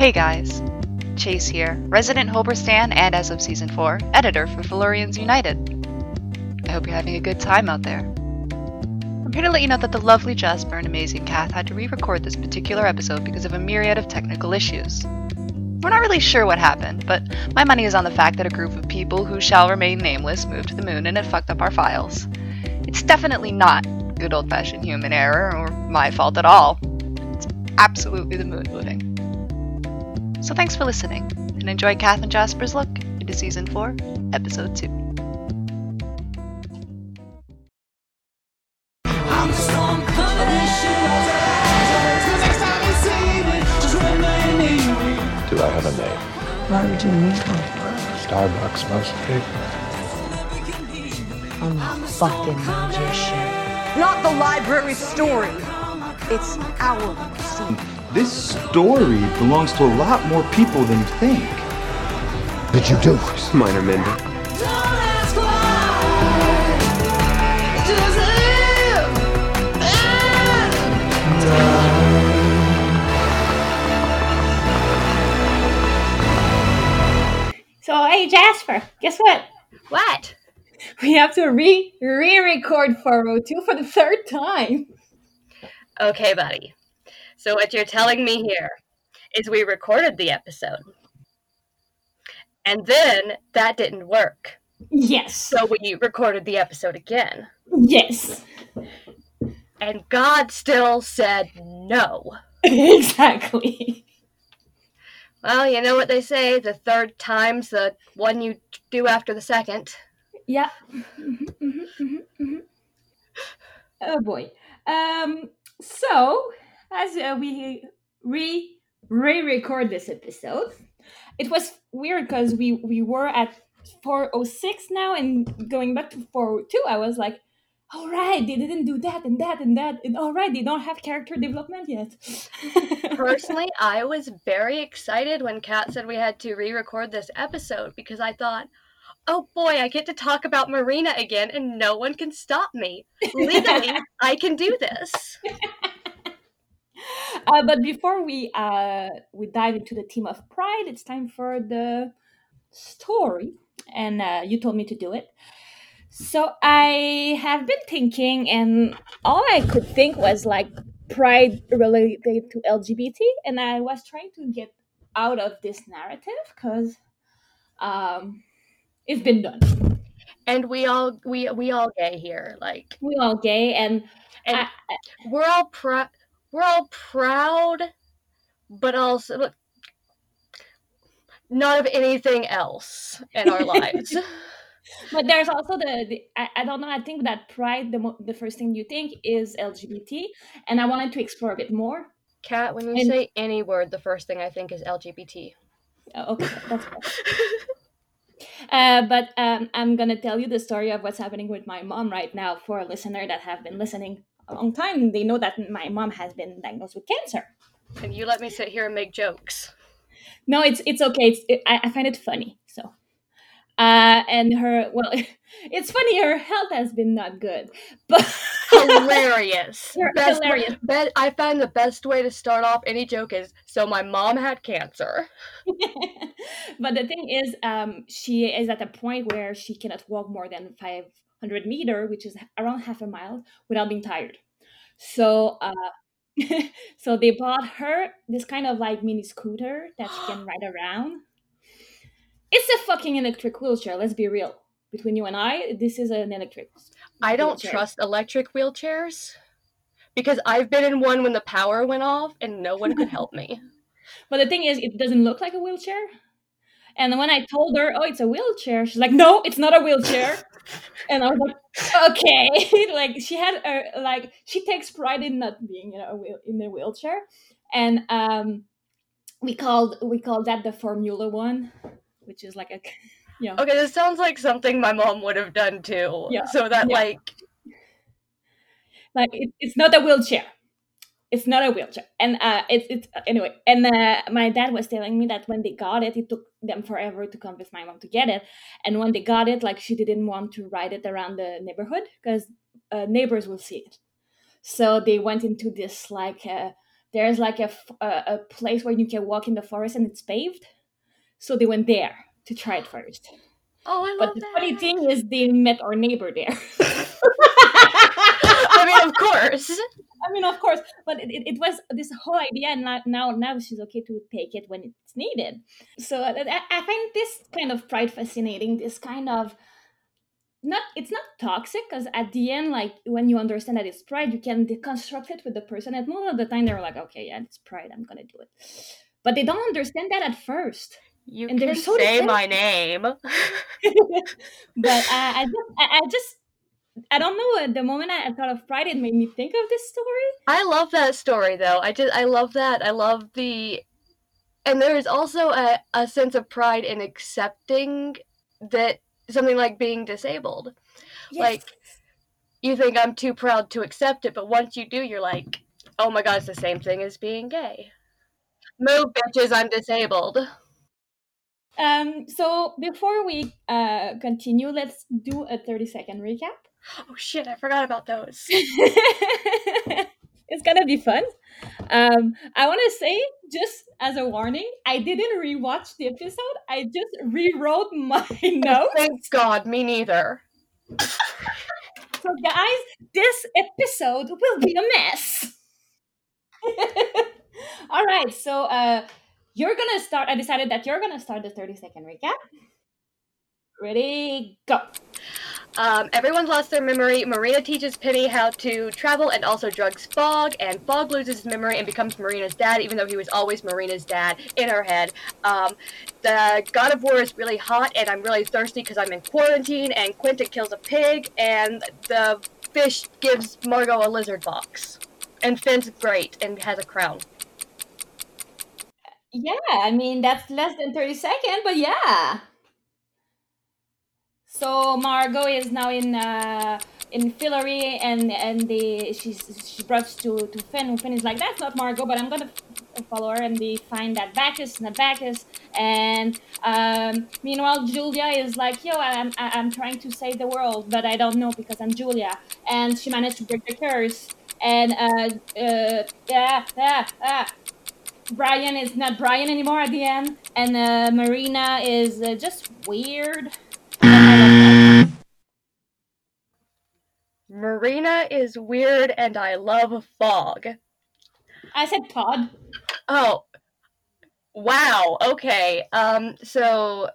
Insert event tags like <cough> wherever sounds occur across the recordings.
Hey guys, Chase here, resident Hoberstan and as of season 4, editor for Valorians United. I hope you're having a good time out there. I'm here to let you know that the lovely Jasper and amazing Kath had to re record this particular episode because of a myriad of technical issues. We're not really sure what happened, but my money is on the fact that a group of people who shall remain nameless moved to the moon and it fucked up our files. It's definitely not good old fashioned human error or my fault at all. It's absolutely the moon moving. So thanks for listening, and enjoy Kath and Jasper's look into Season 4, Episode 2. Do I have a name? Why would you need one? Starbucks mostly. I'm a fucking magician. Not the library story. It's our scene. This story belongs to a lot more people than you think. Did you do? Minor Mender. So hey Jasper, guess what? What? We have to re re-record 402 for the third time. Okay, buddy. So what you're telling me here is we recorded the episode. And then that didn't work. Yes. So we recorded the episode again. Yes. And God still said no. <laughs> exactly. Well, you know what they say the third time's the one you do after the second. Yeah. Mhm, mhm, mhm, mhm. Oh boy. Um. So as uh, we re re-record this episode, it was weird because we we were at 406 now and going back to 402 i was like all right they didn't do that and that and that and all right they don't have character development yet <laughs> Personally, I was very excited when Kat said we had to re record this episode because I thought, oh boy, I get to talk about Marina again and no one can stop me. Legally, <laughs> I can do this. Uh, but before we uh, we dive into the theme of pride, it's time for the story, and uh, you told me to do it. So I have been thinking, and all I could think was like pride related to LGBT, and I was trying to get out of this narrative because um, it's been done. And we all we we all gay here. Like We all gay, and and I- we're all proud we're all proud but also look, not of anything else in our <laughs> lives. <laughs> but there's also the, the I, I don't know i think that pride the, mo- the first thing you think is lgbt and i wanted to explore a bit more Kat, when you And- say any word, the first thing I think is LGBT. Uh, okay that's <laughs> uh, but um, i'm gonna tell you the story of what's happening with my mom right now for a listener that have been listening a long time they know that my mom has been diagnosed with cancer And you let me sit here and make jokes. no it's it's okay it's, it, I, I find it funny so uh and her well <laughs> it's funny her health has been not good but <laughs> Hilarious. Best hilarious. Be- I find the best way to start off any joke is so my mom had cancer. <laughs> but the thing is, um, she is at a point where she cannot walk more than 500 meter, which is around half a mile, without being tired. So, uh, <laughs> so they bought her this kind of like mini scooter that she can <gasps> ride around. It's a fucking electric wheelchair. Let's be real. Between you and I, this is an electric. I don't wheelchair. trust electric wheelchairs because I've been in one when the power went off and no one could help me. <laughs> But the thing is, it doesn't look like a wheelchair. And when I told her, "Oh, it's a wheelchair," she's like, "No, it's not a wheelchair." <laughs> and I was like, "Okay." <laughs> like she had a like she takes pride in not being in a wheel in a wheelchair, and um, we called we called that the Formula One, which is like a you know Okay, this sounds like something my mom would have done too. Yeah, So that yeah. like like it, it's not a wheelchair it's not a wheelchair and uh it's it's anyway and uh, my dad was telling me that when they got it it took them forever to convince my mom to get it and when they got it like she didn't want to ride it around the neighborhood because uh, neighbors will see it so they went into this like uh, there's like a, a place where you can walk in the forest and it's paved. So they went there to try it first. Oh, I love But the that. funny thing is, they met our neighbor there. <laughs> I mean, of course. I mean, of course, but it, it, it was this whole idea, and now, now now she's okay to take it when it's needed. So I, I I find this kind of pride fascinating. This kind of not it's not toxic because at the end, like when you understand that it's pride, you can deconstruct it with the person. And most of the time, they're like, okay, yeah, it's pride, I'm gonna do it. But they don't understand that at first. You And they're can so say defensive. my name. <laughs> but I, I just I, I just I don't know. At the moment I, I thought of pride, it made me think of this story. I love that story though. I just I love that. I love the and there is also a, a sense of pride in accepting that something like being disabled. Yes. Like you think I'm too proud to accept it, but once you do, you're like, oh my god, it's the same thing as being gay. Move bitches, I'm disabled. Um, so before we uh, continue, let's do a 30 second recap. Oh shit, I forgot about those. <laughs> it's gonna be fun. Um, I want to say, just as a warning, I didn't rewatch the episode. I just rewrote <laughs> my <laughs> notes. Thank God, me neither. So, guys, this episode will be a mess. All right, so uh, you're gonna start. I decided that you're gonna start the 30 second recap. Ready, go. Um, lost their memory. Marina teaches Penny how to travel and also drugs Fogg, and Fogg loses his memory and becomes Marina's dad, even though he was always Marina's dad in her head. Um, the God of War is really hot, and I'm really thirsty because I'm in quarantine, and Quentin kills a pig, and the fish gives Margo a lizard box. And Finn's great and has a crown. Yeah, I mean that's less than 30 seconds, but yeah. So Margo is now in uh in Fillory and and she's she brought to to Finn. Finn is like that's not Margo, but I'm gonna follow her and they find that Bacchus, not Bacchus. And um, meanwhile, Julia is like, yo, I'm I'm trying to save the world, but I don't know because I'm Julia. And she managed to break the curse. And uh uh yeah yeah yeah. Brian is not Brian anymore at the end, and uh, Marina is uh, just weird. And I love that. Marina is weird, and I love Fogg. I said Todd. Oh, wow. Okay. Um. So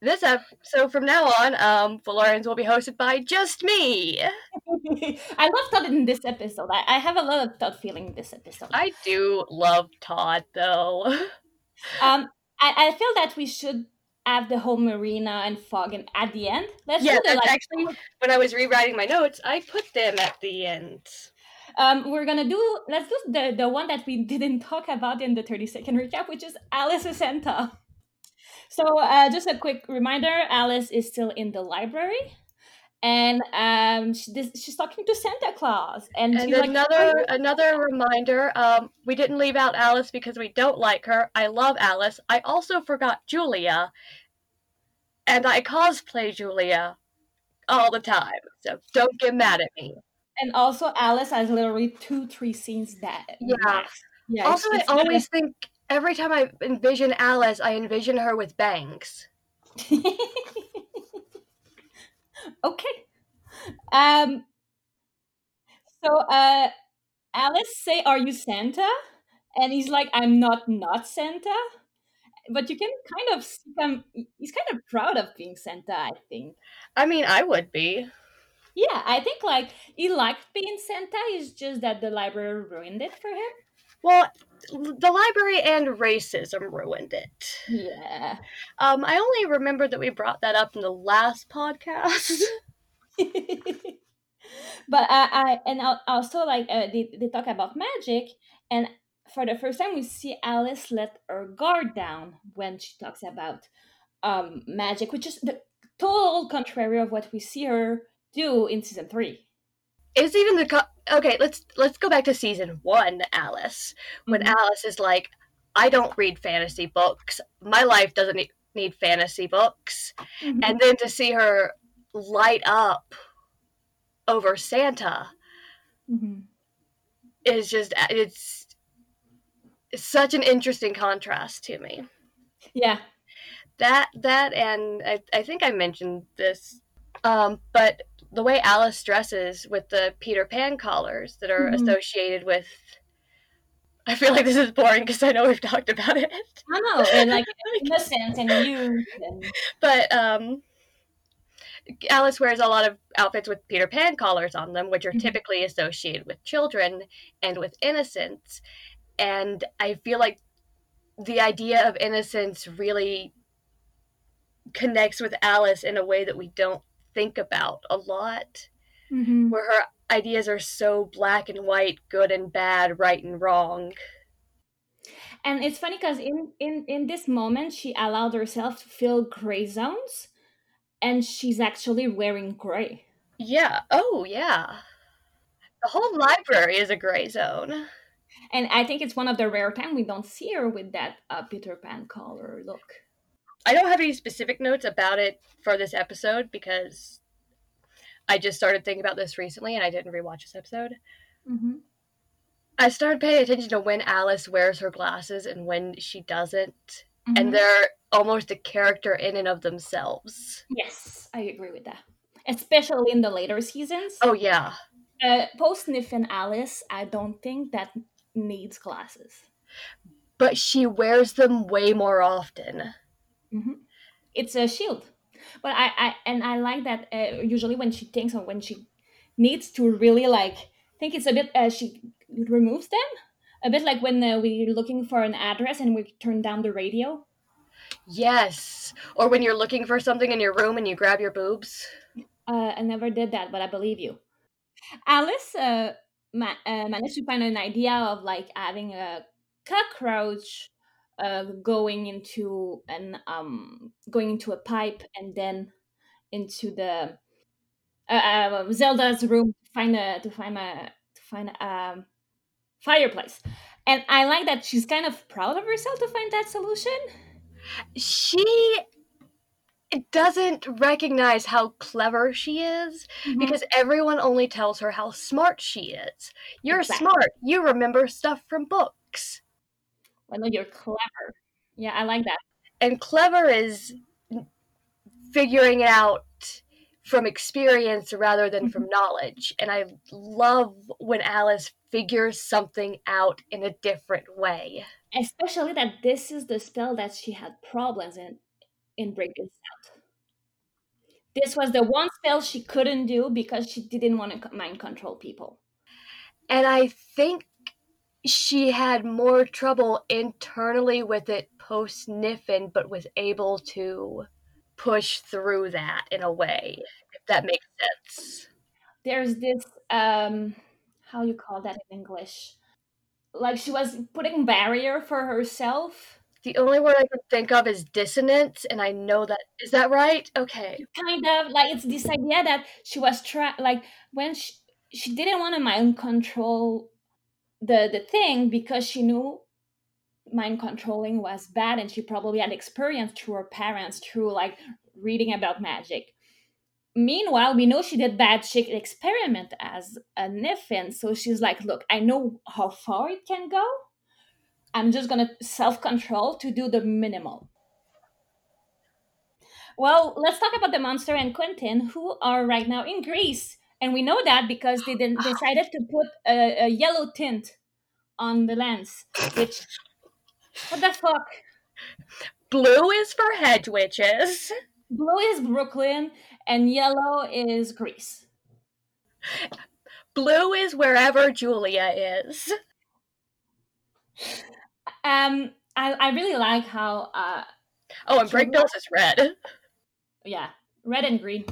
this ep- so from now on, um, Valorians will be hosted by just me. <laughs> I love Todd in this episode. I, I have a lot of Todd feeling in this episode. I do love Todd though. <laughs> Um, I, I feel that we should have the whole Marina and Fogg and at the end. Let's yeah, do the that's like. actually when I was rewriting my notes, I put them at the end. Um, we're gonna do. Let's do the the one that we didn't talk about in the thirty second recap, which is Alice Santa. So, uh, just a quick reminder: Alice is still in the library, and um, she, this, she's talking to Santa Claus, and, And she's like, another "Are another reminder, um, we didn't leave out Alice because we don't like her. I love Alice. I also forgot Julia, and I cosplay Julia all the time. So don't get mad at me. and also Alice has literally two, three scenes that. Yeah. Yeah. also, I it's- it's not always think every time I envision Alice, I envision her with bangs. <laughs> okay. Um. So, uh, Alice say, "Are you Santa?" And he's like, "I'm not, not Santa." But you can kind of see him. He's kind of proud of being Santa. I think. I mean, I would be. Yeah, I think like he liked being Santa. It's just that the library ruined it for him. Well, the library and racism ruined it. Yeah. Um, I only remember that we brought that up in the last podcast. <laughs> <laughs> but I, I and al- also like uh, they, they talk about magic and for the first time we see alice let her guard down when she talks about um magic which is the total contrary of what we see her do in season three it's even the co- okay. Let's let's go back to season one, Alice. When Mhm. Alice is like, "I don't read fantasy books. My life doesn't need, need fantasy books," Mhm. and then to see her light up over Santa Mhm. is just it's such an interesting contrast to me. Yeah. That that and I, I think I mentioned this, um, but the way Alice dresses with the Peter Pan collars that are Mhm. associated with. I feel like this is boring because I know we've talked about it. I know, and like <laughs> innocence and youth and but um Alice wears a lot of outfits with Peter Pan collars on them, which are Mhm. typically associated with children and with innocence. And I feel like the idea of innocence really connects with Alice in a way that we don't think about a lot, Mhm. where her ideas are so black and white, good and bad, right and wrong. And it's funny because in, in in this moment she allowed herself to feel gray zones, and she's actually wearing gray. Yeah. Oh, yeah. The whole library is a gray zone. And I think it's one of the rare times we don't see her with that uh, Peter Pan color look. I don't have any specific notes about it for this episode because I just started thinking about this recently and I didn't rewatch this episode. Mm-hmm. I started paying attention to when Alice wears her glasses and when she doesn't, Mm-hmm. and they're almost a character in and of themselves. yes, I agree with that. Especially in the later seasons. Oh, yeah. Uh, Post Niffin Alice, I don't think that needs glasses. But she wears them way more often. hmm It's a shield. But I, I and I like that uh, usually when she thinks or when she needs to really like think it's a bit uh, she removes them a bit like when uh, we're looking for an address and we turn down the radio. Yes. Or when you're looking for something in your room and you grab your boobs. Uh, I never did that, but I believe you. Alice uh, ma- uh, managed to find an idea of like having a cockroach uh, going into an um going into a pipe and then into the uh, uh, Zelda's room to find a to find a to find a um, fireplace. And I like that she's kind of proud of herself to find that solution. She doesn't recognize how clever she is mm-hmm. because everyone only tells her how smart she is. You're Exactly. smart. You remember stuff from books. I know you're clever. Yeah, I like that. And clever is figuring it out from experience rather than from mm-hmm. knowledge. And I love when Alice figures something out in a different way. especially that this is the spell that she had problems in in breaking out. This was the one spell she couldn't do because she didn't want to mind control people. And I think she had more trouble internally with it post Niffin, but was able to push through that in a way, if that makes sense. there's this um how you call that in english? Like she was putting barrier for herself The only word I can think of is dissonance, and I know that is that right? Okay. kind of like it's this idea that she was trying like when she, she didn't want to mind control the the thing because she knew mind controlling was bad and she probably had experience through her parents through like reading about magic meanwhile we know she did bad shit experiment as a niffin so she's like look i know how far it can go i'm just gonna self-control to do the minimal well, let's talk about the monster and Quentin, who are right now in Greece, and we know that because they then decided to put a, a yellow tint on the lens. Which, what the fuck? Blue is for hedge witches. Blue is Brooklyn, and yellow is Greece. Blue is wherever Julia is. Um, I, I really like how, uh, Oh, and Brakebills is red. yeah, red and green.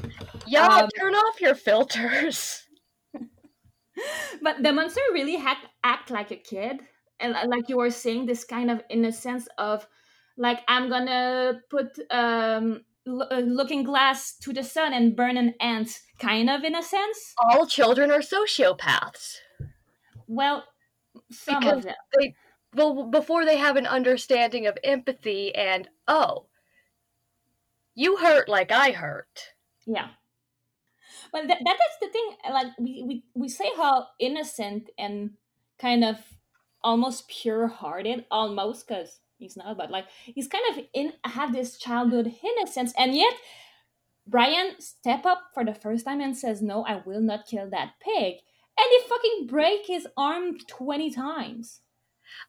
Y'all Um, turn off your filters. <laughs> but the monster really act, act like a kid and like you were saying this kind of innocence of like i'm gonna put um looking glass to the sun and burn an ant kind of in a sense All children are sociopaths. well some Because of them they before they have an understanding of empathy and oh you hurt like i hurt yeah but that, that is the thing like we, we we say how innocent and kind of almost pure-hearted, almost because he's not, but like he's kind of in have this childhood innocence, and yet Brian step up for the first time and says, "No, I will not kill that pig," and he fucking break his arm twenty times.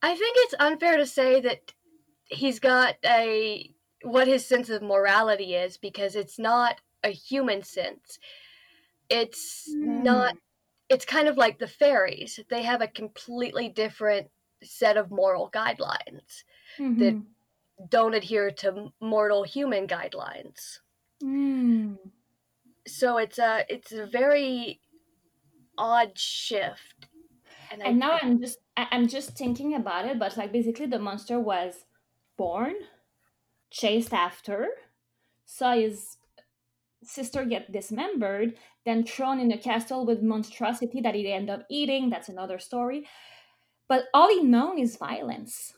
I think it's unfair to say that he's got a what his sense of morality is because it's not a human sense. It's not it's kind of like the fairies. They have a completely different set of moral guidelines that Mhm. don't adhere to mortal human guidelines. Mm. So it's a it's a very odd shift. And, I, And now I'm just I'm just thinking about it, but like basically the monster was born, chased after, saw his sister get dismembered, then thrown in a castle with monstrosity that he ended up eating. That's another story. But all he known is violence.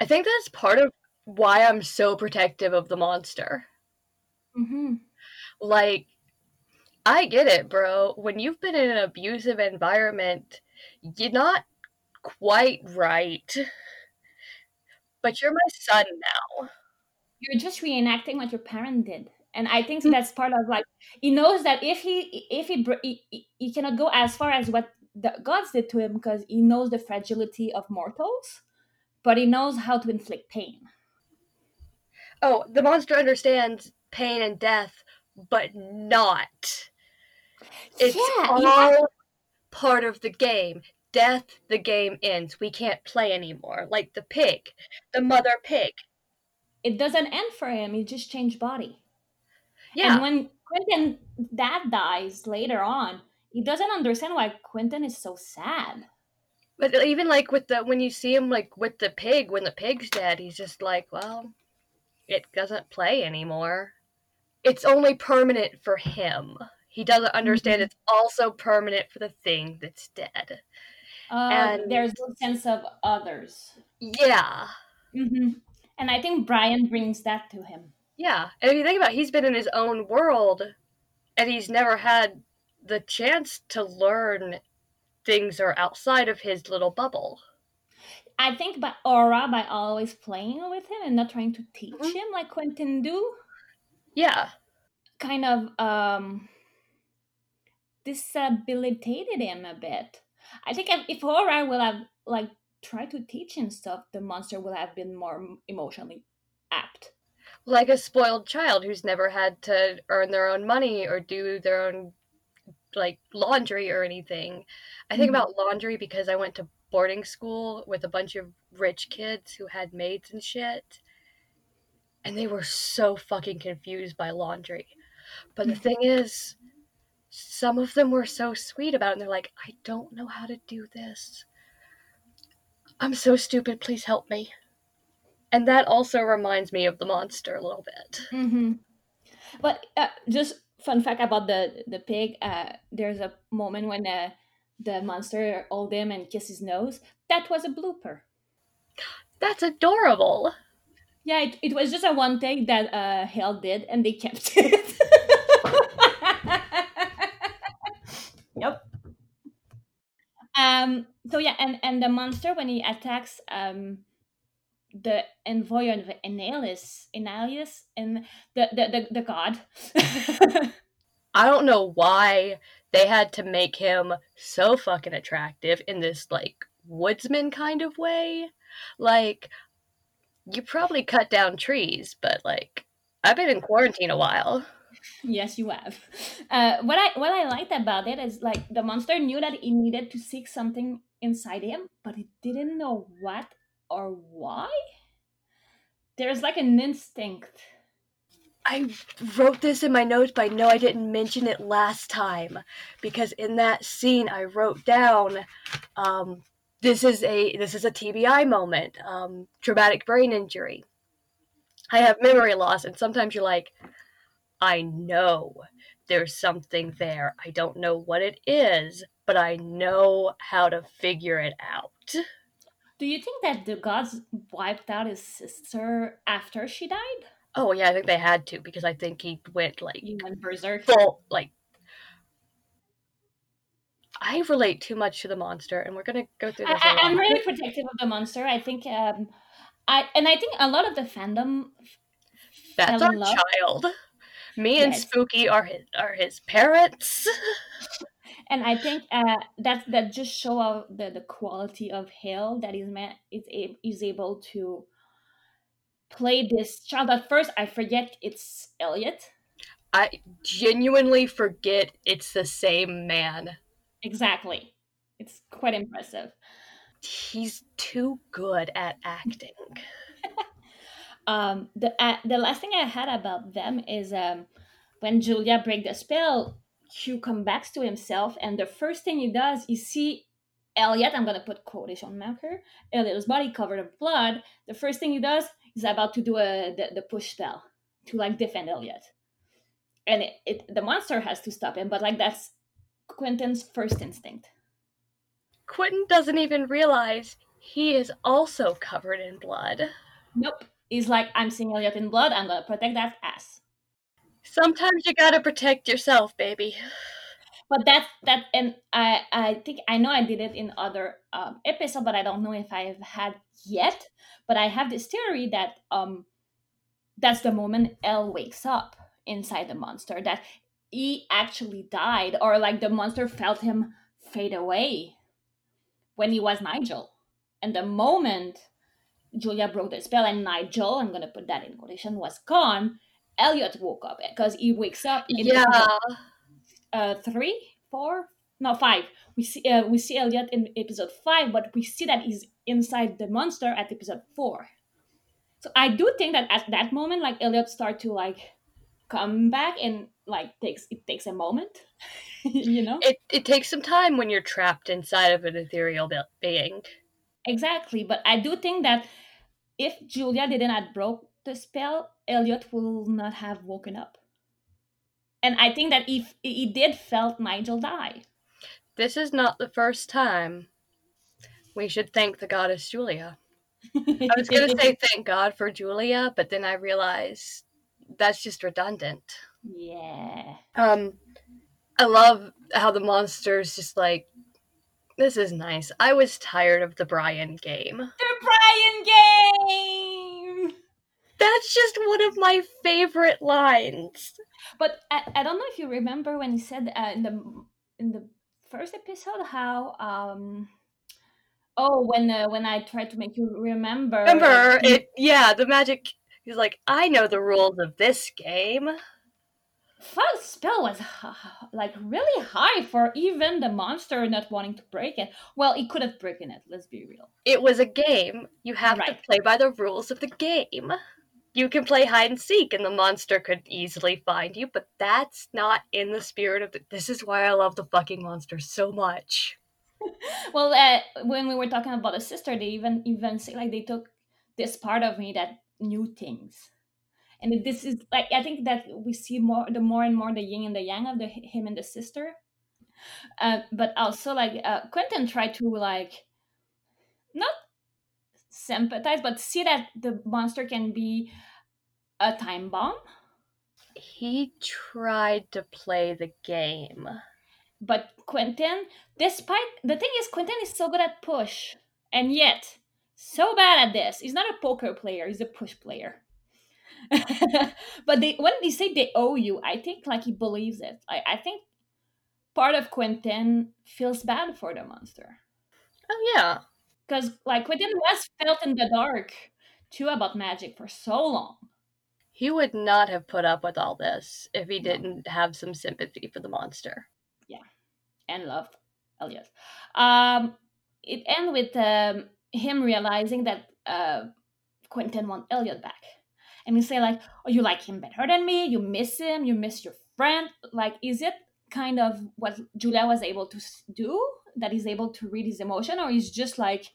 I think that's part of why I'm so protective of the monster. hmm Like, I get it, bro. When you've been in an abusive environment, you're not quite right. But you're my son now. You're just reenacting what your parent did. And I think mm. that's part of like he knows that if he if he, he- he cannot go as far as what the gods did to him because he knows the fragility of mortals, but he knows how to inflict pain. Oh, the monster understands pain and death, but not. It's yeah, all yeah. part of the game. Death, the game ends. We can't play anymore. Like the pig, the mother pig. It doesn't end for him. He just changed body. Yeah. And when Quentin dad dies later on, he doesn't understand why Quentin is so sad. But even like with the when you see him like with the pig, when the pig's dead, he's just like, well, it doesn't play anymore. It's only permanent for him. He doesn't understand Mhm. it's also permanent for the thing that's dead. Uh, And- there's no sense of others. Yeah. hmm And I think Brian brings that to him. Yeah. And if you think about it, he's been in his own world and he's never had the chance to learn things are outside of his little bubble. I think by aura, by always playing with him and not trying to teach Mhm. him like Quentin do, Yeah. kind of um disabilitated him a bit. I think if, aura will have like tried to teach him stuff, the monster will have been more emotionally apt. Like a spoiled child who's never had to earn their own money or do their own like laundry or anything. I think Mhm. about laundry because I went to boarding school with a bunch of rich kids who had maids and shit. And they were so fucking confused by laundry. But the thing is, some of them were so sweet about it and they're like, I don't know how to do this. I'm so stupid, please help me. And that also reminds me of the monster a little bit. Mm-hmm. But uh, just fun fact about the the pig. Uh, there's a moment when uh, the monster hold him and kiss his nose. That was a blooper. That's adorable. Yeah, it, it was just a one take that uh, Hale did, and they kept <laughs> it. yep. Um. So yeah, and and the monster when he attacks um the envoy of Annihilus, Annihilus, and the the the, the god. <laughs> I don't know why they had to make him so fucking attractive in this like woodsman kind of way. Like you probably cut down trees, but like I've been in quarantine a while. Yes, you have. Uh, what I what I liked about it is like the monster knew that he needed to seek something inside him, but he didn't know what or why. There's like an instinct. I wrote this in my notes, but I know I didn't mention it last time because in that scene I wrote down um, this is a this is a TBI moment, um, traumatic brain injury. I have memory loss, and sometimes you're like, I know there's something there. I don't know what it is, but I know how to figure it out. Do you think that the gods wiped out his sister after she died? Oh yeah, I think they had to because I think he went like He went berserk. full like I relate too much to the monster, and we're gonna go through this. I, I'm really protective of the monster. I think, um, I and I think a lot of the fandom That's our child. Me and Yes. Spooky are his are his parents. <laughs> and I think uh, that that just show out the the quality of Hale that is man is a, is able to play this child. At first, I forget it's Eliot. I genuinely forget it's the same man. Exactly, it's quite impressive. He's too good at acting. Um, the uh, the last thing I had about them is um, when Julia break the spell, Q comes back to himself, and the first thing he does is see Eliot. I'm gonna put quotation marker. Eliot's body covered in blood. The first thing he does is about to do a the, the push spell to like defend Eliot, and it, it the monster has to stop him. But like that's Quentin's first instinct. Quentin doesn't even realize he is also covered in blood. Nope. He's like, I'm seeing Eliot in blood. I'm gonna protect that ass. Sometimes you gotta protect yourself, baby. but that's that and i i think i know i did it in other um, episode but i don't know if i've had yet but i have this theory that um that's the moment l wakes up inside the monster that he actually died or like the monster felt him fade away when he was nigel and the moment julia broke the spell and nigel i'm gonna put that in quotation was gone. Eliot woke up because he wakes up in Yeah. episode uh three four? No five. We see uh, we see eliot in episode five but we see that he's inside the monster at episode four. So i do think that at that moment like eliot start to like come back and like takes it takes a moment <laughs> you know? It it takes some time when you're trapped inside of an ethereal being. Exactly but i do think that if julia didn't have broke the spell eliot will not have woken up and i think that if he did felt nigel die This is not the first time. We should thank the goddess Julia. I was gonna say <laughs> thank God for Julia, but then I realized that's just redundant. yeah Um, I love how the monsters just like this is nice. I was tired of the Brian game. The Brian game. That's just one of my favorite lines. But I, I don't know if you remember when he said uh, in the in the first episode how um oh when uh, when I tried to make you remember Remember it? Yeah, the magic. He's like, I know the rules of this game. First spell was like really high for even the monster not wanting to break it. Well, he could have broken it. Let's be real. It was a game. You have to play by the rules of the game. You can play hide and seek, and the monster could easily find you, but that's not in the spirit of the. This is why I love the fucking monster so much. <laughs> Well, uh, when we were talking about a sister, they even even say like they took this part of me that knew things, and this is like I think that we see more the more and more the yin and the yang of the him and the sister. Uh, but also like uh, Quentin tried to like not sympathize, but see that the monster can be a time bomb. He tried to play the game. But Quentin, despite the thing is, Quentin is so good at push, and yet so bad at this. He's not a poker player; he's a push player. <laughs> but they, when they say they owe you, I think like he believes it. I, I think part of Quentin feels bad for the monster Oh, yeah. because like Quentin was felt in the dark too about magic for so long. He would not have put up with all this if he didn't have some sympathy for the monster. Yeah. And love Eliot. Um, it ends with um, him realizing that uh, Quentin wants Eliot back. And he say like, oh, you like him better than me, you miss him, you miss your friend. Like, is it kind of what Julia was able to do? That he's able to read his emotion, or he's just like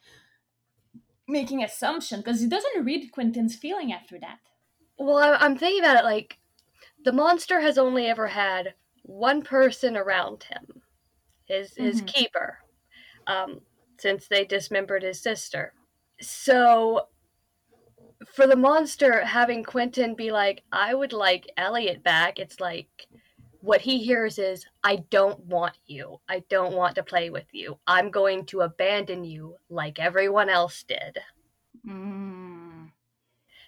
making assumption because he doesn't read Quentin's feeling after that. Well, I'm thinking about it like the monster has only ever had one person around him, his his Mhm. keeper, um, since they dismembered his sister. So, for the monster having Quentin be like, "I would like Eliot back," it's like what he hears is, I don't want you. I don't want to play with you. I'm going to abandon you like everyone else did. Mm.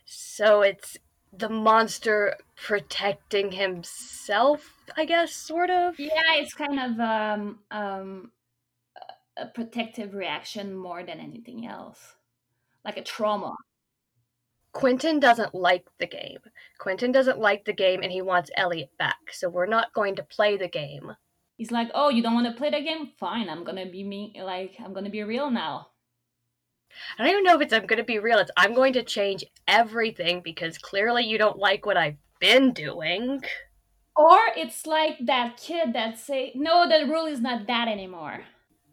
So it's the monster protecting himself, I guess, sort of. Yeah, it's kind of um, um, a protective reaction more than anything else, like a trauma. Quentin doesn't like the game. Quentin doesn't like the game and he wants Eliot back. So we're not going to play the game. He's like, "Oh, you don't want to play the game? Fine, I'm gonna be me. Like, I'm gonna be real now." I don't even know if it's I'm going to be real. It's I'm going to change everything because clearly you don't like what I've been doing. Or it's like that kid that say, "No, the rule is not that anymore."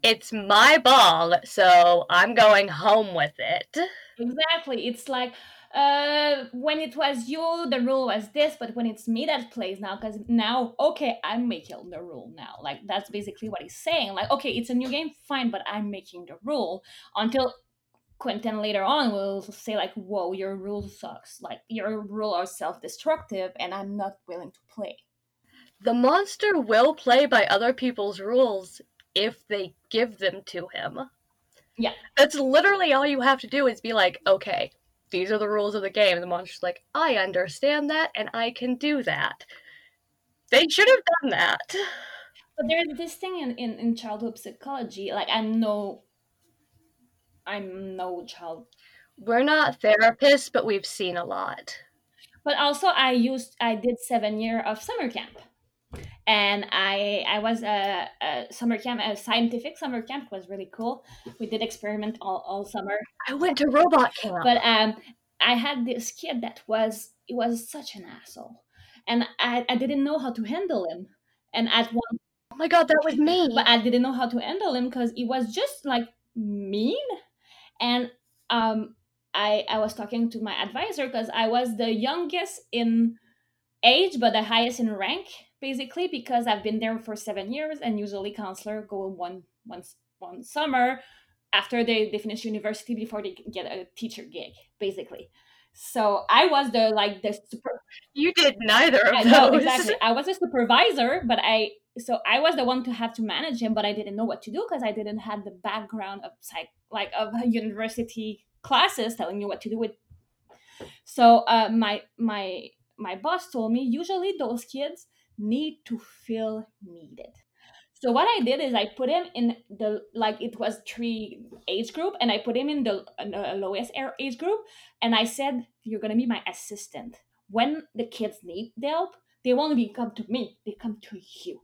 It's my ball, so I'm going home with it. Exactly. It's like uh when it was you the rule was this but when it's me that plays now because now okay i'm making the rule now like that's basically what he's saying like okay it's a new game fine but i'm making the rule until quentin later on will say like whoa your rule sucks like your rule are self-destructive and i'm not willing to play The monster will play by other people's rules if they give them to him. Yeah. That's literally all you have to do is be like, okay, these are the rules of the game. And the monster's like, I understand that and I can do that. They should have done that. but there's this thing in, in, in childhood psychology like i'm no i'm no child We're not therapists, but we've seen a lot. but also i used i did seven year of summer camp and i i was a, a summer camp a scientific summer camp was really cool we did experiment all, all summer I went to robot camp. but um i had this kid that was it was such an asshole and i i didn't know how to handle him and at one oh my god, that was me. <laughs> but I didn't know how to handle him because he was just like mean. And um, I I was talking to my advisor because I was the youngest in age, but the highest in rank, basically because I've been there for seven years, and usually counselor go one once one summer after they, they finish university before they get a teacher gig, basically. So I was the like the super you did neither of those. know exactly. <laughs> I was a supervisor, but I so I was the one to have to manage him, but I didn't know what to do because I didn't have the background of psych like of <laughs> university classes telling you what to do with. So uh, my my my boss told me usually those kids need to feel needed. So what I did is I put him in the like it was three age group, and I put him in the lowest age group, and I said you're gonna be my assistant. When the kids need help, they won't be come to me; they come to you.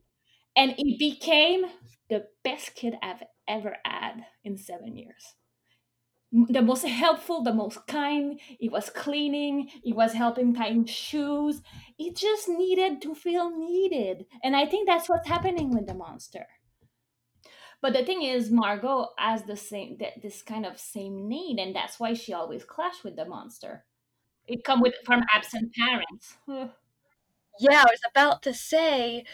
And he became the best kid I've ever had in seven years. The most helpful, the most kind. It was cleaning. it was helping tying shoes. It just needed to feel needed, and I think that's what's happening with the monster. But the thing is, Margo has the same th- this kind of same need, and that's why she always clash with the monster. It come with from absent parents. Yeah, I was about to say,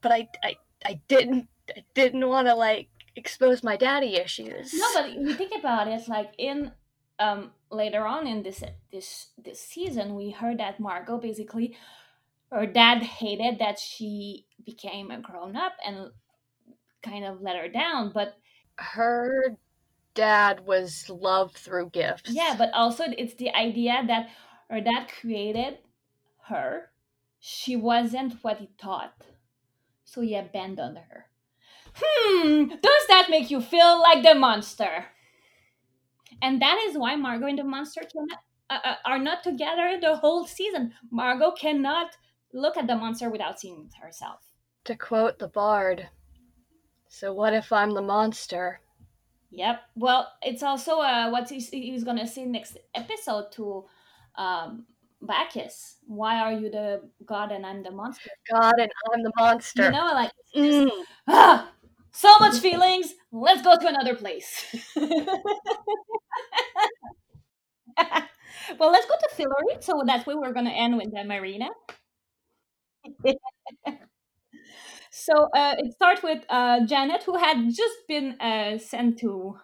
but I, I, I didn't, I didn't want to like expose my daddy issues. No, but you think about it, like in um later on in this this this season, we heard that Margo basically her dad hated that she became a grown up and kind of let her down. But her dad was love through gifts. yeah, but also it's the idea that her dad created her. She wasn't what he thought, so he abandoned her. Hmm, does that make you feel like the monster? And that is why Margo and the monster cannot, uh, uh, are not together the whole season. Margo cannot look at the monster without seeing herself. To quote the bard, so what if I'm the monster? Yep. Well, it's also uh, what he's, he's gonna say next episode to um, Bacchus. Why are you the god and I'm the monster? God and I'm the monster. You know, like Mm. ah, so much feelings. Let's go to another place. <laughs> well, let's go to Fillory. So that way we're gonna end with the marina. <laughs> so uh, it starts with uh, Janet, who had just been uh, sent to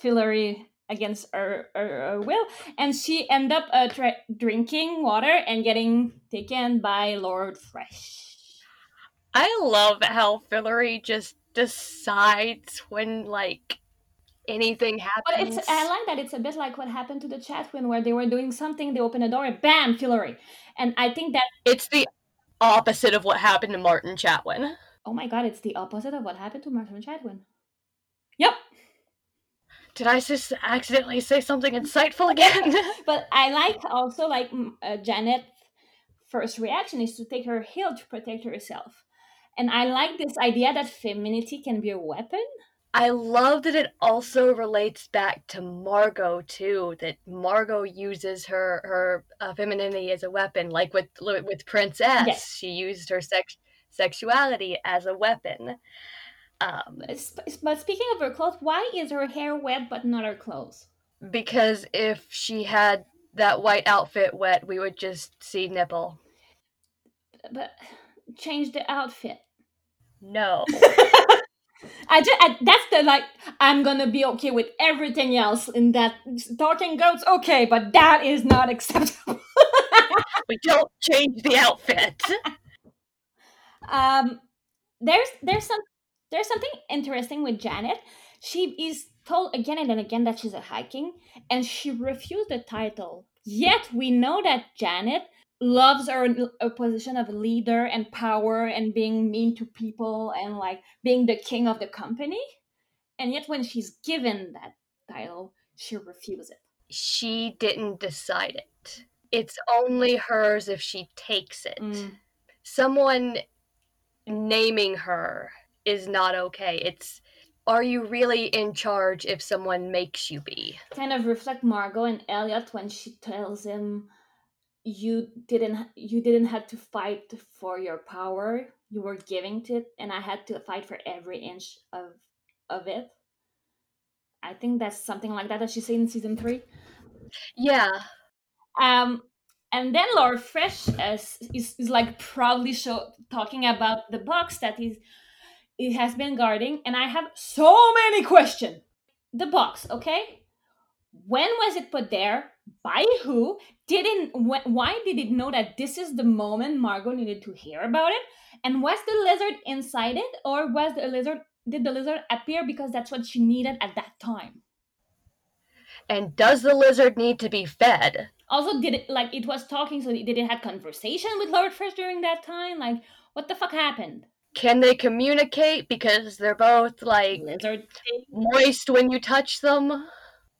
Fillory against her, her, her will, and she end up uh, tra- drinking water and getting taken by Lord Fresh. I love how Fillory just decides when like anything happens. But it's I like that it's a bit like what happened to the Chatwin where they were doing something, they open a door, and bam, Fillory. And I think that It's the opposite of what happened to Martin Chatwin. oh my god, it's the opposite of what happened to Martin Chatwin. Yep. Did I just accidentally say something insightful again? <laughs> <laughs> But I like also like uh, Janet's first reaction is to take her heel to protect herself. And I like this idea that femininity can be a weapon. I love that it also relates back to Margo too. That Margo uses her her uh, femininity as a weapon, like with with Princess. Yes. She used her sex sexuality as a weapon. Um, But speaking of her clothes, why is her hair wet but not her clothes? because if she had that white outfit wet, we would just see nipple. But change the outfit. No. <laughs> I just I, that's the like I'm gonna be okay with everything else in that talking goats okay, but that is not <laughs> acceptable. we don't change the outfit. <laughs> um, there's there's some there's something interesting with Janet. She is told again and again that she's a High King, and she refused the title. Yet we know that Janet loves her a position of leader and power and being mean to people and like being the king of the company. And yet when she's given that title, she refuses it. She didn't decide it. It's only hers if she takes it. Mm. Someone naming her is not okay. It's are you really in charge if someone makes you be? kind of reflect Margo and Eliot when she tells him you didn't you didn't have to fight for your power. You were giving to it and I had to fight for every inch of of it. I think that's something like that that she said in season 3 Yeah. um and then Lord Fresh is, is, is like proudly show talking about the box that is it has been guarding and I have so many questions. The box okay? When was it put there by who didn't wh- why did it know that this is the moment margo needed to hear about it? And was the lizard inside it or was the lizard did the lizard appear because that's what she needed at that time? And does the lizard need to be fed? also did it like it was talking so did it have conversation with lord fresh during that time? Like what the fuck happened? Can they communicate? Because they're both like lizard. moist when you touch them?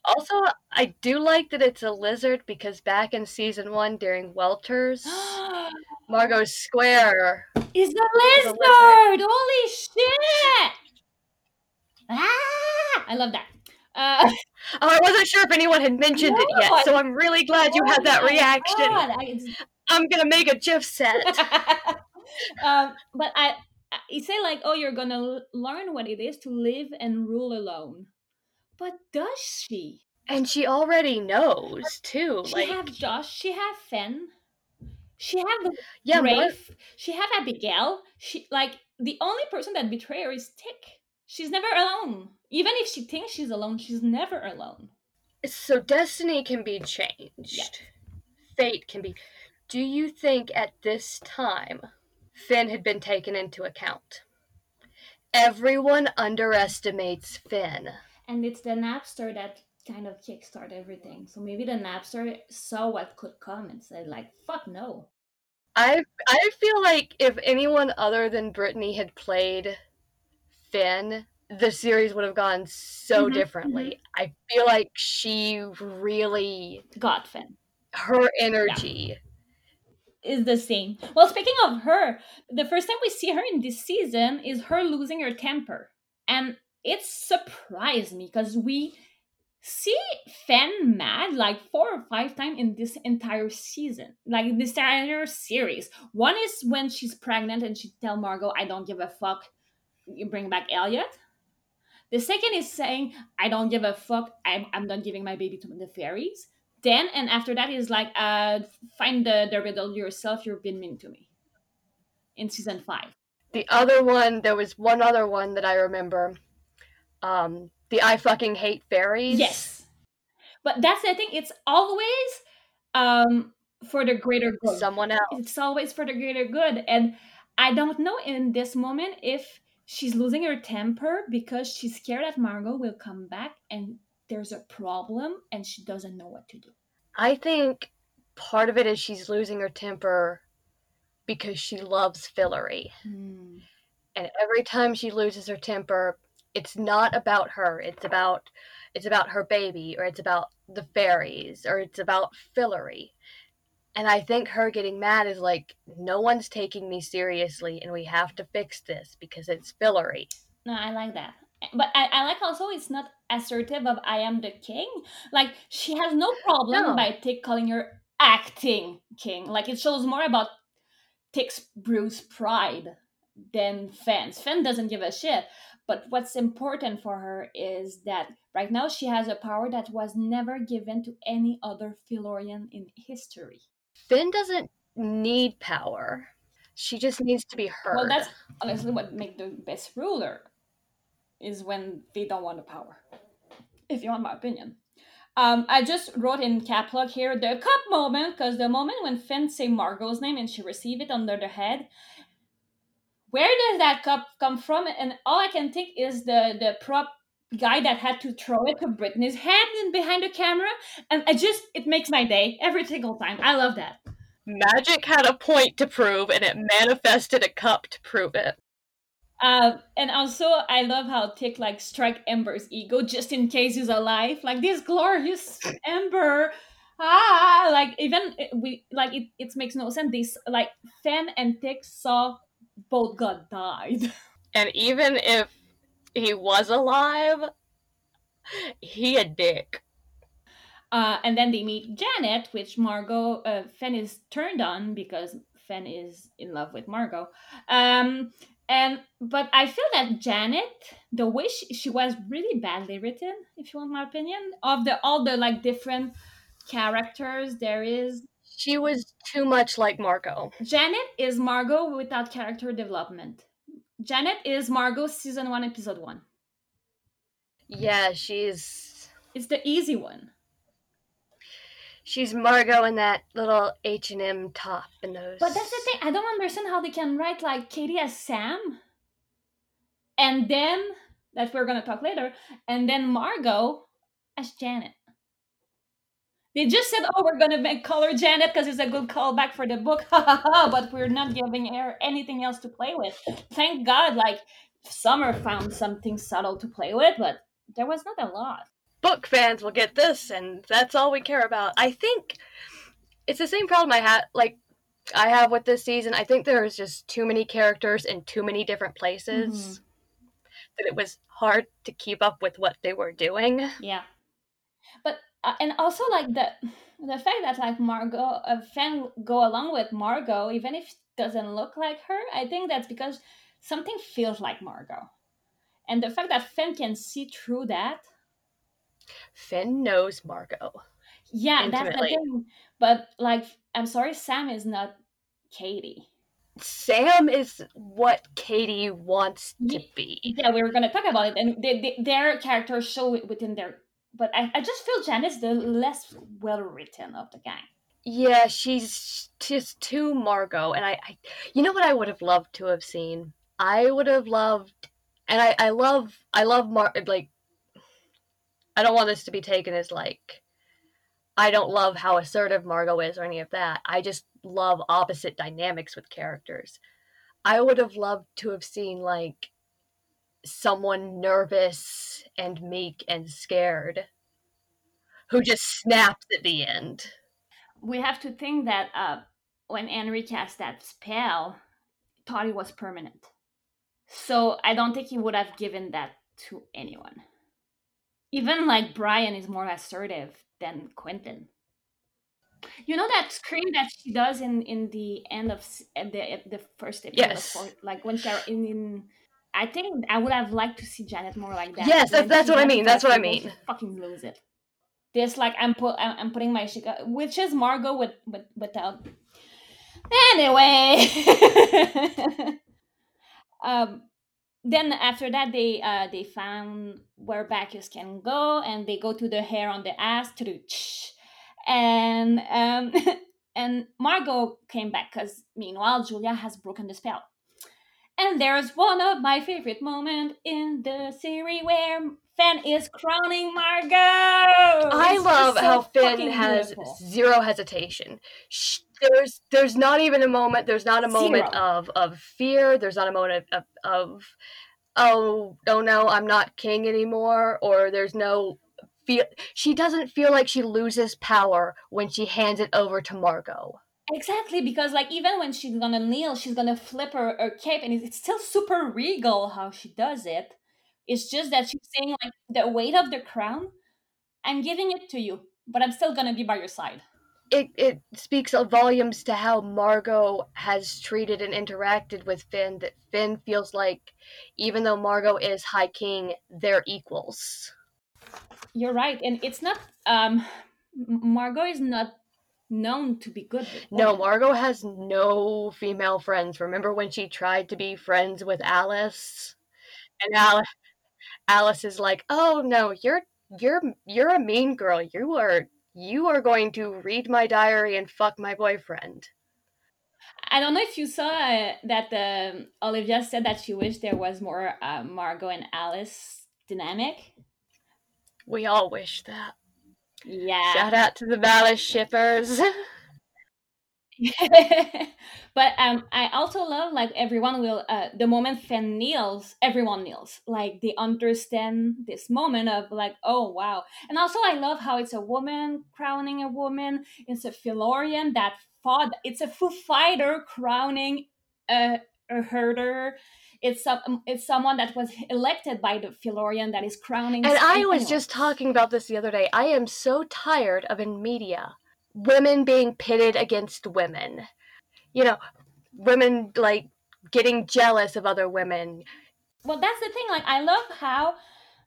Also, I do like that it's a lizard because back in season one during Welters, <gasps> Margo's square. is a lizard holy shit ah i love that uh <laughs> Oh, I wasn't sure if anyone had mentioned it yet, so I'm really glad you had that Oh reaction. God, I, I'm gonna make a GIF set. <laughs> um, but I, I you say like, oh, you're gonna learn what it is to live and rule alone. But does she? and she already knows too. She like, have Josh. She have Fen. She have the yeah, Rafe. She have Abigail. She like the only person that betray her is Tick. She's never alone. Even if she thinks she's alone, she's never alone. so destiny can be changed. Fate can be. Do you think at this time Fen had been taken into account? Everyone underestimates Fen. And it's the Napster that kind of kickstart everything. So maybe the Napster saw what could come and said like, "Fuck no." I I feel like if anyone other than Brittany had played Fen, the series would have gone so Mhm, differently. I feel like she really Got Fen. her energy. is the same. Well, speaking of her, the first time we see her in this season is her losing her temper. And it surprised me because we see Fen mad like four or five times in this entire season, like in this entire series. One is when she's pregnant and she tell Margo, I don't give a fuck, you bring back Eliot. The second is saying, I don't give a fuck, I'm, I'm done giving my baby to the fairies then and after that is like uh find the the riddle yourself you've been mean to me in season five The other one, there was one other one that I remember. Um, the I fucking hate fairies. yes but that's the thing. It's always um for the greater good. Someone else. It's always for the greater good, and I don't know in this moment if she's losing her temper because she's scared that Margo will come back and there's a problem and she doesn't know what to do. I think part of it is she's losing her temper because she loves Fillory. Hmm. And every time she loses her temper, it's not about her. It's about it's about her baby or it's about the fairies or it's about Fillory. And I think her getting mad is like, no one's taking me seriously and we have to fix this because it's Fillory. No, I like that. But I, I like also it's not assertive of I am the king. Like she has no problem No. by Tick calling her acting king. Like it shows more about Tick's Bruce pride than Fen's. Fen doesn't give a shit. But what's important for her is that right now she has a power that was never given to any other Fillorian in history. Fen doesn't need power. She just needs to be heard. Well, that's honestly what make the best ruler is when they don't want the power. If you want my opinion. Um, I just wrote in cap here the cup moment because the moment when Fen say Margo's name and she receive it under the head. Where does that cup come from? And all I can think is the the prop guy that had to throw it to Brittany's head in behind the camera, and I just it makes my day every single time. I love that. Magic had a point to prove and it manifested a cup to prove it. Um, and also, I love how Tick like strike Ember's ego just in case he's alive. Like this glorious Ember, ah, like even we like it. It makes no sense. This like Fen and Tick saw both God died. <laughs> And even if he was alive, he a dick. Uh, and then they meet Janet, which Margo uh, Fen is turned on because Fen is in love with Margo. Um, and but I feel that Janet, the way she, she was really badly written, if you want my opinion, of the all the like different characters there is. She was too much like Margo. Janet is Margo without character development. Janet is Margo season one, episode one. Yeah, she's It's the easy one. she's Margo in that little H and M top and those. But that's the thing. I don't understand how they can write like Kady as Sam, and then that we're gonna talk later, and then Margo as Janet. They just said, "Oh, we're gonna make color Janet because it's a good callback for the book," <laughs> but we're not giving her anything else to play with. Thank God, like Summer found something subtle to play with, but there was not a lot. book fans will get this, and that's all we care about. I think it's the same problem I had, like I have with this season. I think there was just too many characters in too many different places mm-hmm. that it was hard to keep up with what they were doing. Yeah, but uh, and also like the the fact that like Margo, uh, Fen go along with Margo, even if it doesn't look like her, I think that's because something feels like Margo, and the fact that Fen can see through that, Fen knows Margo. yeah, that's the thing. But like, I'm sorry, Sam is not Kady. Sam is what Kady wants to be. Yeah, we were gonna talk about it, and they, they, their characters show it within their. But I, I just feel Janet's the less well written of the gang. Yeah, she's just too Margo, and I, I, you know what I would have loved to have seen. I would have loved, and I, I love, I love Mar. Like, I don't want this to be taken as like, I don't love how assertive Margo is or any of that. I just love opposite dynamics with characters. I would have loved to have seen like someone nervous and meek and scared, who just snaps at the end. we have to think that uh, when Henry cast that spell, thought it was permanent. So I don't think he would have given that to anyone. Even like Brian is more assertive than Quentin. You know that scream that she does in in the end of the the first episode, Yes. of like when they're in, in. I think I would have liked to see Janet more like that. Yes, that's- that's what I mean, that's what I mean. Fucking lose it. This like I'm put I'm, I'm putting my shika, which is Margo with with without. Anyway, <laughs> um, then after that they uh they found where Bacchus can go and they go to the hair on the ass to and um <laughs> and Margo came back because meanwhile Julia has broken the spell. And there's one of my favorite moments in the series where Fen is crowning Margo. I love so how Fen has beautiful. zero hesitation. There's there's not even a moment. There's not a moment Zero. of of fear. There's not a moment of, of oh oh no, I'm not king anymore. Or there's no feel. She doesn't feel like she loses power when she hands it over to Margo. Exactly, because like even when she's gonna kneel, she's gonna flip her, her cape, and it's still super regal how she does it. It's just that she's saying like the weight of the crown, I'm giving it to you, but I'm still gonna be by your side. It it speaks of volumes to how Margo has treated and interacted with Fen. That Fen feels like, even though Margo is High King, they're equals. You're right, and it's not. Um, Margo is not known to be good. With No. Margo has no female friends. Remember when she tried to be friends with Alice? And Alice Alice is like, "Oh no, you're you're you're a mean girl. You are you are going to read my diary and fuck my boyfriend." I don't know if you saw uh, that um, Olivia said that she wished there was more uh, Margo and Alice dynamic. We all wish that. Yeah. Shout out to the Malice shippers. <laughs> <laughs> but um i also love like everyone will uh the moment Fen kneels everyone kneels like they understand this moment of like oh wow and also i love how it's a woman crowning a woman it's a Fillorian that fought it's a Foo Fighter crowning a, a herder it's some um, it's someone that was elected by the Fillorian that is crowning And I was just talking about this the other day. I am so tired of in media women being pitted against women. You know, women like getting jealous of other women. well that's the thing like i love how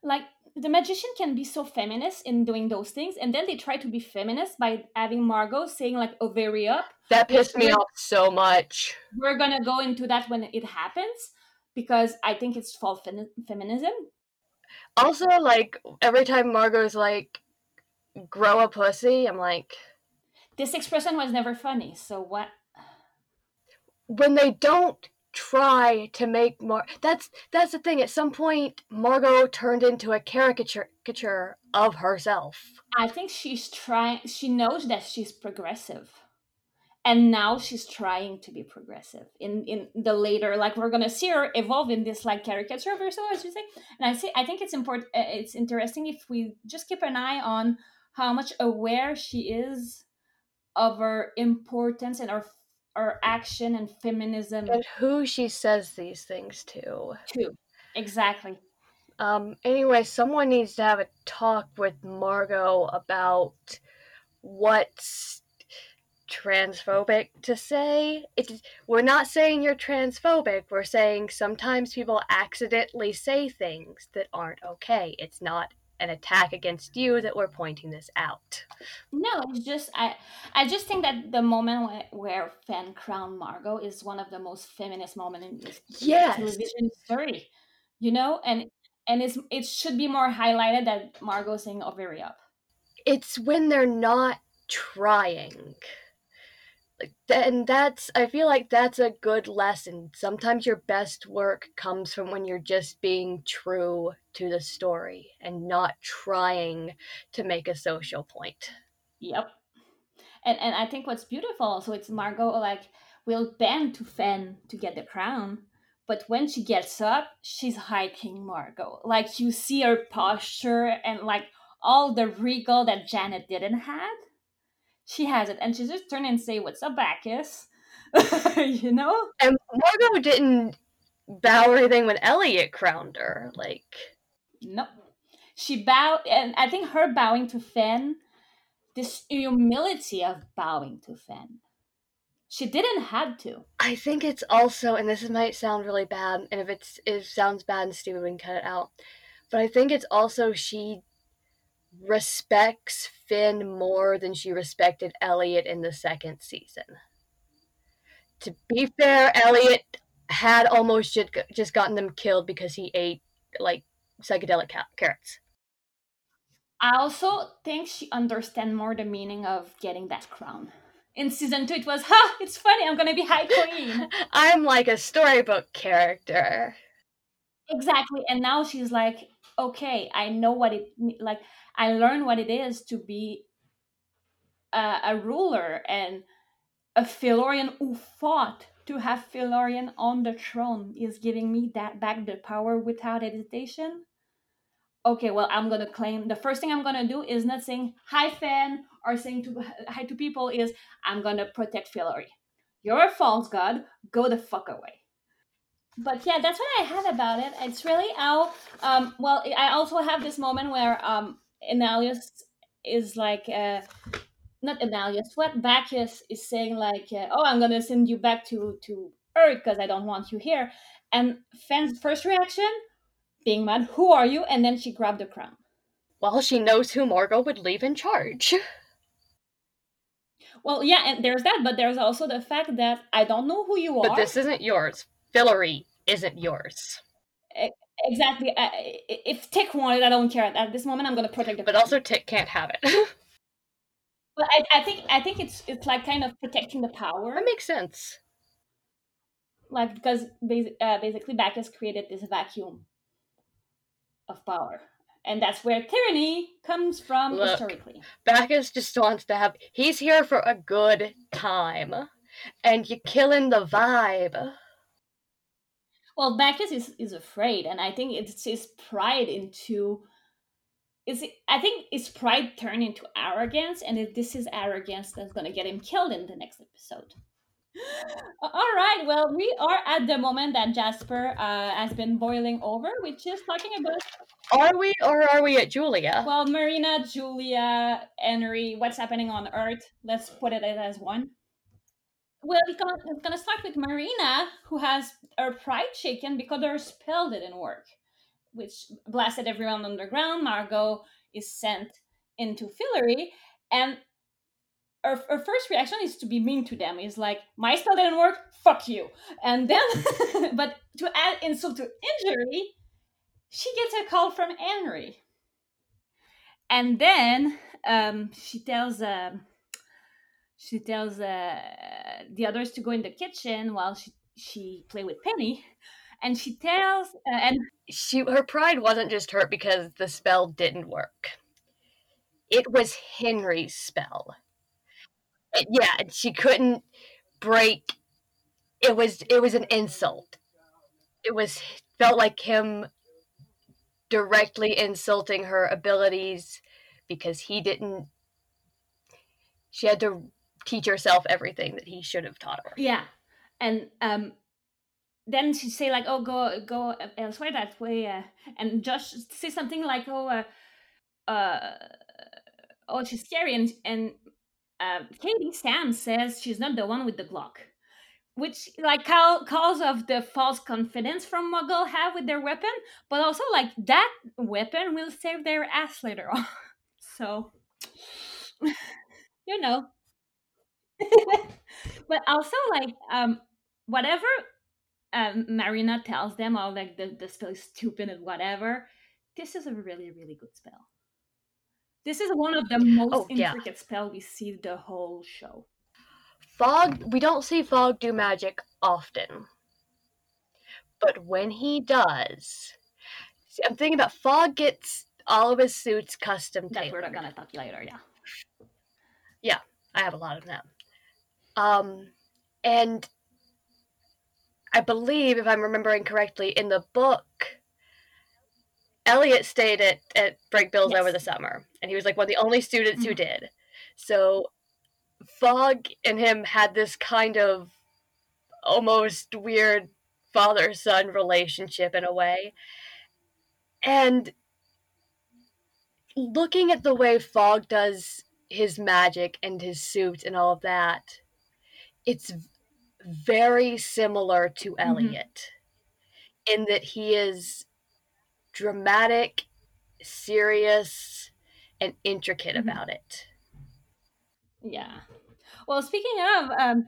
like the magician can be so feminist in doing those things and then they try to be feminist by having margo saying like oh, ovary up That pissed me off so much. we're gonna go into that when it happens because i think it's false femi- feminism Also, like every time Margo's like, "Grow a pussy," I'm like, this expression was never funny so what when they don't try to make Mar that's that's the thing. At some point, Margot turned into a caricature of herself. i think she's trying she knows that she's progressive and now she's trying to be progressive in in the later like we're gonna see her evolve in this like caricature of herself as you say. And i say i think it's important it's interesting if we just keep an eye on how much aware she is of her importance and her her action and feminism. And who she says these things to. too exactly. Um, anyway, someone needs to have a talk with Margo about what's transphobic to say. It's, we're not saying you're transphobic, we're saying sometimes people accidentally say things that aren't okay. It's not an attack against you that we're pointing this out. No, it's just I I just think that the moment where, where Fen crowned Margo is one of the most feminist moments in this Yes. television history. You know, and and it's it should be more highlighted that Margo saying oh, ovary up. It's when they're not trying. And that's I feel like that's a good lesson. Sometimes your best work comes from when you're just being true to the story and not trying to make a social point. Yep. And and I think what's beautiful, so it's Margo like will bend to Fen to get the crown, but when she gets up, she's hiking Margo. Like you see her posture and like all the regal that Janet didn't have. She has it, and she just turn and say, "What's up, Bacchus?" <laughs> you know? And Margo didn't bow or anything when Eliot crowned her. Like Nope. She bowed, and I think her bowing to Fen, this humility of bowing to Fen. She didn't have to. I think it's also, and this might sound really bad, and if it's if it sounds bad and stupid, we can cut it out. But I think it's also she respects Fen more than she respected Eliot in the second season. To be fair, Eliot had almost just, gotten them killed because he ate like psychedelic ca- carrots. I also think she understands more the meaning of getting that crown. In season two, it was, ha, it's funny, I'm gonna be High Queen. <laughs> I'm like a storybook character. exactly. And now she's like, okay, I know what it like. I learned what it is to be a, a ruler and a Fillorian who fought to have Fillorian on the throne is giving me that back the power without hesitation. Okay, well, I'm gonna claim the first thing I'm gonna do is not saying hi fan or saying to hi to people is I'm gonna protect Fillory. You're a false god. Go the fuck away. But yeah, that's what I had about it. It's really how. Um, well, I also have this moment where um, Enalius is like, uh, not Enalius. What Bacchus is saying like, uh, oh, I'm gonna send you back to to Earth because I don't want you here. And Fen's first reaction, being mad, who are you? And then she grabbed the crown. Well, she knows who Margo would leave in charge. <laughs> Well, yeah, and there's that, but there's also the fact that I don't know who you But are. But this isn't yours. Fillory isn't yours. exactly. I- if Tick wanted, I don't care. At this moment, I'm gonna protect the But also Tick can't have it. <laughs> But I, I think I think it's it's like kind of protecting the power, that makes sense. like because basi- uh, basically Bacchus created this vacuum of power, and that's where tyranny comes from Look. historically. Bacchus just wants to have. He's here for a good time. And you're killing the vibe. Well, Bacchus is is afraid, and I think it's his pride into. Is it, I think his pride turned into arrogance, and if this is arrogance that's gonna get him killed in the next episode. <gasps> All right, well, we are at the moment that Jasper uh, has been boiling over, which is talking about Are we or are we at Julia? Well, Marina, Julia, Henry, what's happening on Earth? Let's put it as one. Well, it's gonna, gonna start with Marina, who has her pride shaken because her spell didn't work, which blasted everyone underground. Margo is sent into Fillory, and her, her first reaction is to be mean to them. Is like, my spell didn't work, fuck you. And then, <laughs> but to add insult to injury, she gets a call from Henry and then um, she tells um, she tells uh, the others to go in the kitchen while she she play with Penny, and she tells uh, and she her pride wasn't just hurt because the spell didn't work. It was Henry's spell. And yeah, and she couldn't break. It was it was an insult. It was felt like him directly insulting her abilities because he didn't. She had to teach herself everything that he should have taught her. yeah, and um, then she say like, "Oh, go go elsewhere that way," uh, and Josh say something like, "Oh, uh, uh, oh, she's scary," and and uh, Kady Sam says she's not the one with the Glock. which like call, cause of the false confidence from Muggle have with their weapon, but also like that weapon will save their ass later on. <laughs> So <laughs> you know. <laughs> but also like um whatever um Marina tells them or like the, the spell is stupid and whatever, this is a really, really good spell. This is one of the most Oh, yeah. intricate spell we see the whole show. Fogg, we don't see Fogg do magic often. But when he does, see, I'm thinking about Fogg gets all of his suits custom That tailored. we're gonna talk later, yeah. I have a lot of them. Um, and I believe, if I'm remembering correctly, in the book, Eliot stayed at, at Brakebills Yes. over the summer, and he was like one of the only students who Mhm. did. So, Fogg and him had this kind of almost weird father son relationship in a way. And looking at the way Fogg does his magic and his suit and all of that, it's very similar to Eliot in that he is dramatic, serious, and intricate Mhm. about it. Yeah. Well, speaking of, um,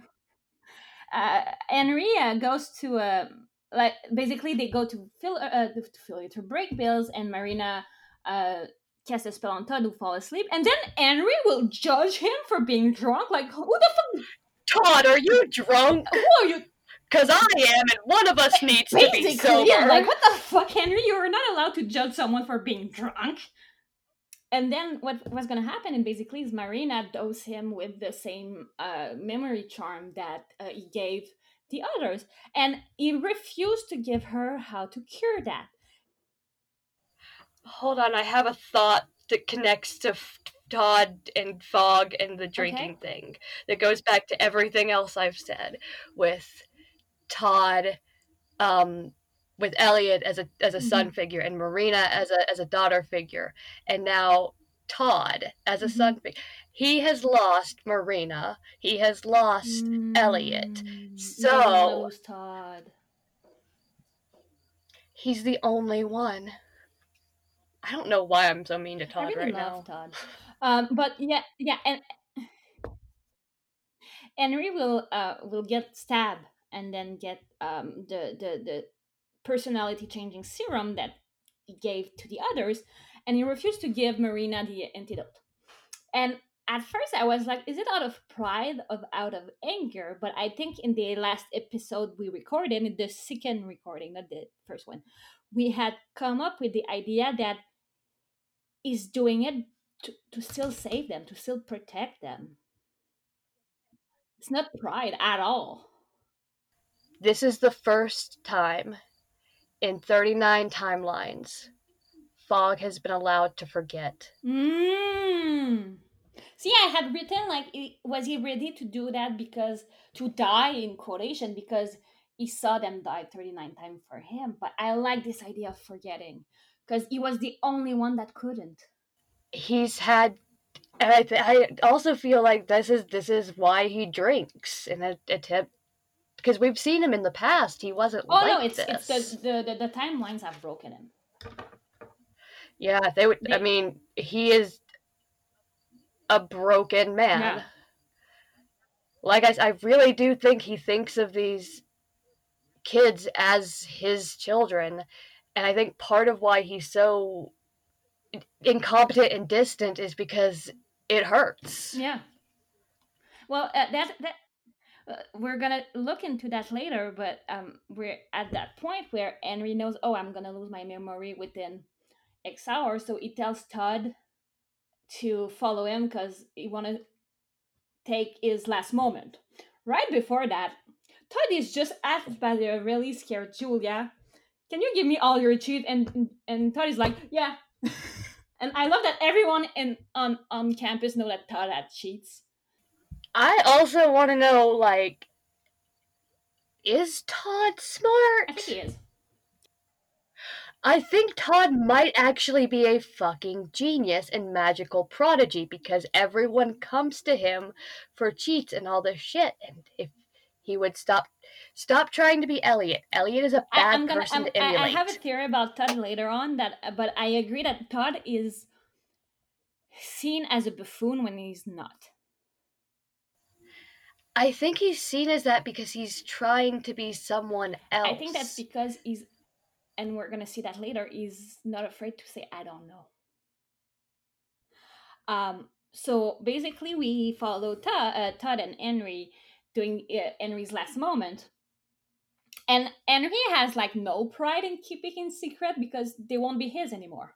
uh, uh, goes to a like basically they go to fill uh, to fill it to Brakebills, and Marina uh, casts a spell on Todd who fall asleep, and then Henry will judge him for being drunk. Like who the fuck? Todd, are you drunk? <laughs> Who are you? Because I am, and one of us needs to be sober. yeah, like what the fuck, Henry? You are not allowed to judge someone for being drunk. And then what was gonna happen? And basically, is Marina dose him with the same uh, memory charm that uh, he gave the others, and he refused to give her how to cure that. Hold on, I have a thought that connects to F- Todd and Fogg and the drinking thing that goes back to everything else I've said with Todd, um, with Eliot as a as a son figure and Marina as a as a daughter figure, and now Todd as a son figure. He has lost Marina. He has lost Eliot. Mm, So- he doesn't Todd. He's the only one. I don't know why I'm so mean to I Todd really right love now. Todd. <laughs> Um, but yeah, yeah, and Henry will uh will get stabbed and then get um the the the personality changing serum that he gave to the others, and he refused to give Marina the antidote. And at first, I was like, "Is it out of pride of out of anger?" But I think in the last episode we recorded, the second recording, not the first one, we had come up with the idea that he's doing it to, to still save them, to still protect them. It's not pride at all. This is the first time in 39 timelines Fogg has been allowed to forget. Mm. See, I had written like, was he ready to do that because to die in quotation because he saw them die 39 times for him? But I like this idea of forgetting because he was the only one that couldn't. He's had and I, th- I also feel like this is this is why he drinks in an attempt because we've seen him in the past. He wasn't Oh like no, it's this. it's the, the the the timelines have broken him. Yeah, they would. I mean, he is a broken man. Yeah. Like I really do think he thinks of these kids as his children, and I think part of why he's so incompetent and distant is because it hurts. Yeah. Well, uh, that that uh, we're gonna look into that later, but um, we're at that point where Henry knows, oh, I'm gonna lose my memory within X hours, so he tells Todd to follow him because he want to take his last moment. Right before that, Todd is just asked by the really scared Julia, "Can you give me all your cheat?" And and Todd is like, "Yeah." And I love that everyone in on on campus know that Todd had cheats. I also want to know, like, is Todd smart? I think he is. I think Todd might actually be a fucking genius and magical prodigy because everyone comes to him for cheats and all this shit. And if he would stop stop trying to be Eliot. Eliot is a bad I'm gonna. person I'm, to I, emulate. I have a theory about Todd later on that, but I agree that Todd is seen as a buffoon when he's not. I think he's seen as that because he's trying to be someone else. I think that's because he's, and we're gonna see that later. He's not afraid to say, "I don't know." Um. So basically, we follow Todd, uh, Todd and Henry doing Henry's last moment, and Henry has like no pride in keeping it secret because they won't be his anymore.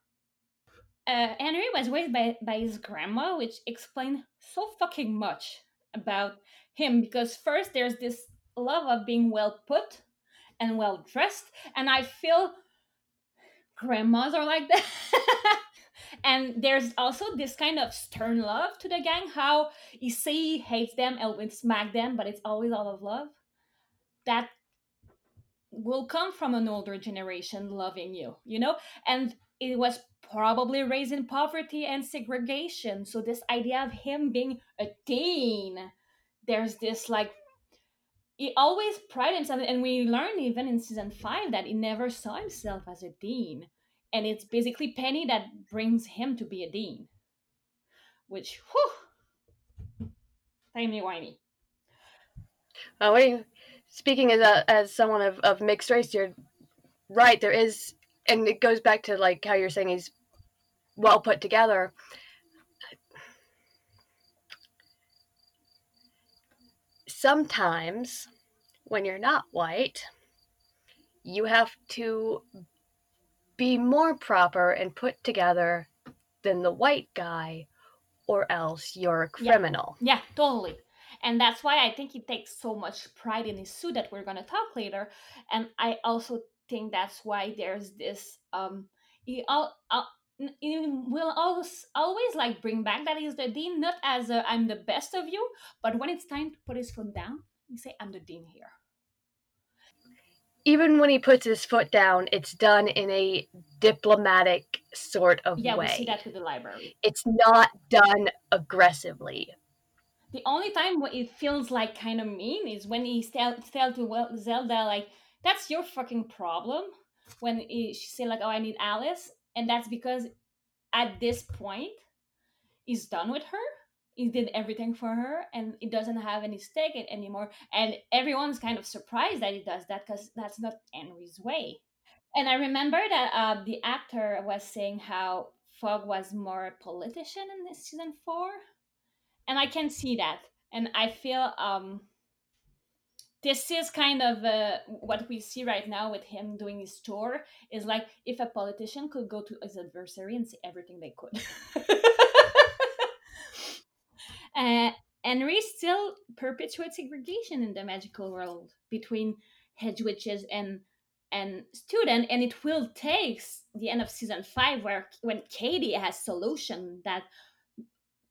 Uh, Henry was raised by, by his grandma, which explained so fucking much about him because first there's this love of being well put and well dressed, and I feel grandmas are like that. <laughs> and there's also this kind of stern love to the gang, how he hates them and will smack them, but it's always all of love. That will come from an older generation loving you, you know? And it was probably raised in poverty and segregation. So this idea of him being a teen, there's this like he always prided himself and we learn even in season five that he never saw himself as a dean. And it's basically Penny that brings him to be a dean. Which whew timey wimey. Oh, what do you speaking as a as someone of, of mixed race, you're right. There is, and it goes back to like how you're saying he's well put together. Sometimes, when you're not white, you have to be more proper and put together than the white guy, or else you're a criminal. Yeah, totally. And that's why I think he takes so much pride in his suit that we're gonna talk later. And I also think that's why there's this um he al- al- n- he will always always like bring back that he's the dean, not as I'm the best of you, but when it's time to put his foot down, you say I'm the dean here. Even when he puts his foot down, it's done in a diplomatic sort of Yeah, way. we see that with the library. It's not done aggressively. The only time when it feels like kind of mean is when he tell, tell to Zelda like that's your fucking problem. When he, she say like oh I need Alice, and that's because at this point he's done with her. He did everything for her, and he doesn't have any stake in anymore. And everyone's kind of surprised that he does that because that's not Henry's way. And I remember that uh, the actor was saying how Fogg was more a politician in this season four, and I can see that. And I feel um, this is kind of uh, what we see right now with him doing his tour is like if a politician could go to his adversary and say everything they could. <laughs> uh, Henry still perpetuates segregation in the magical world between hedge witches and and student and it will take the end of season five where when kady has solution that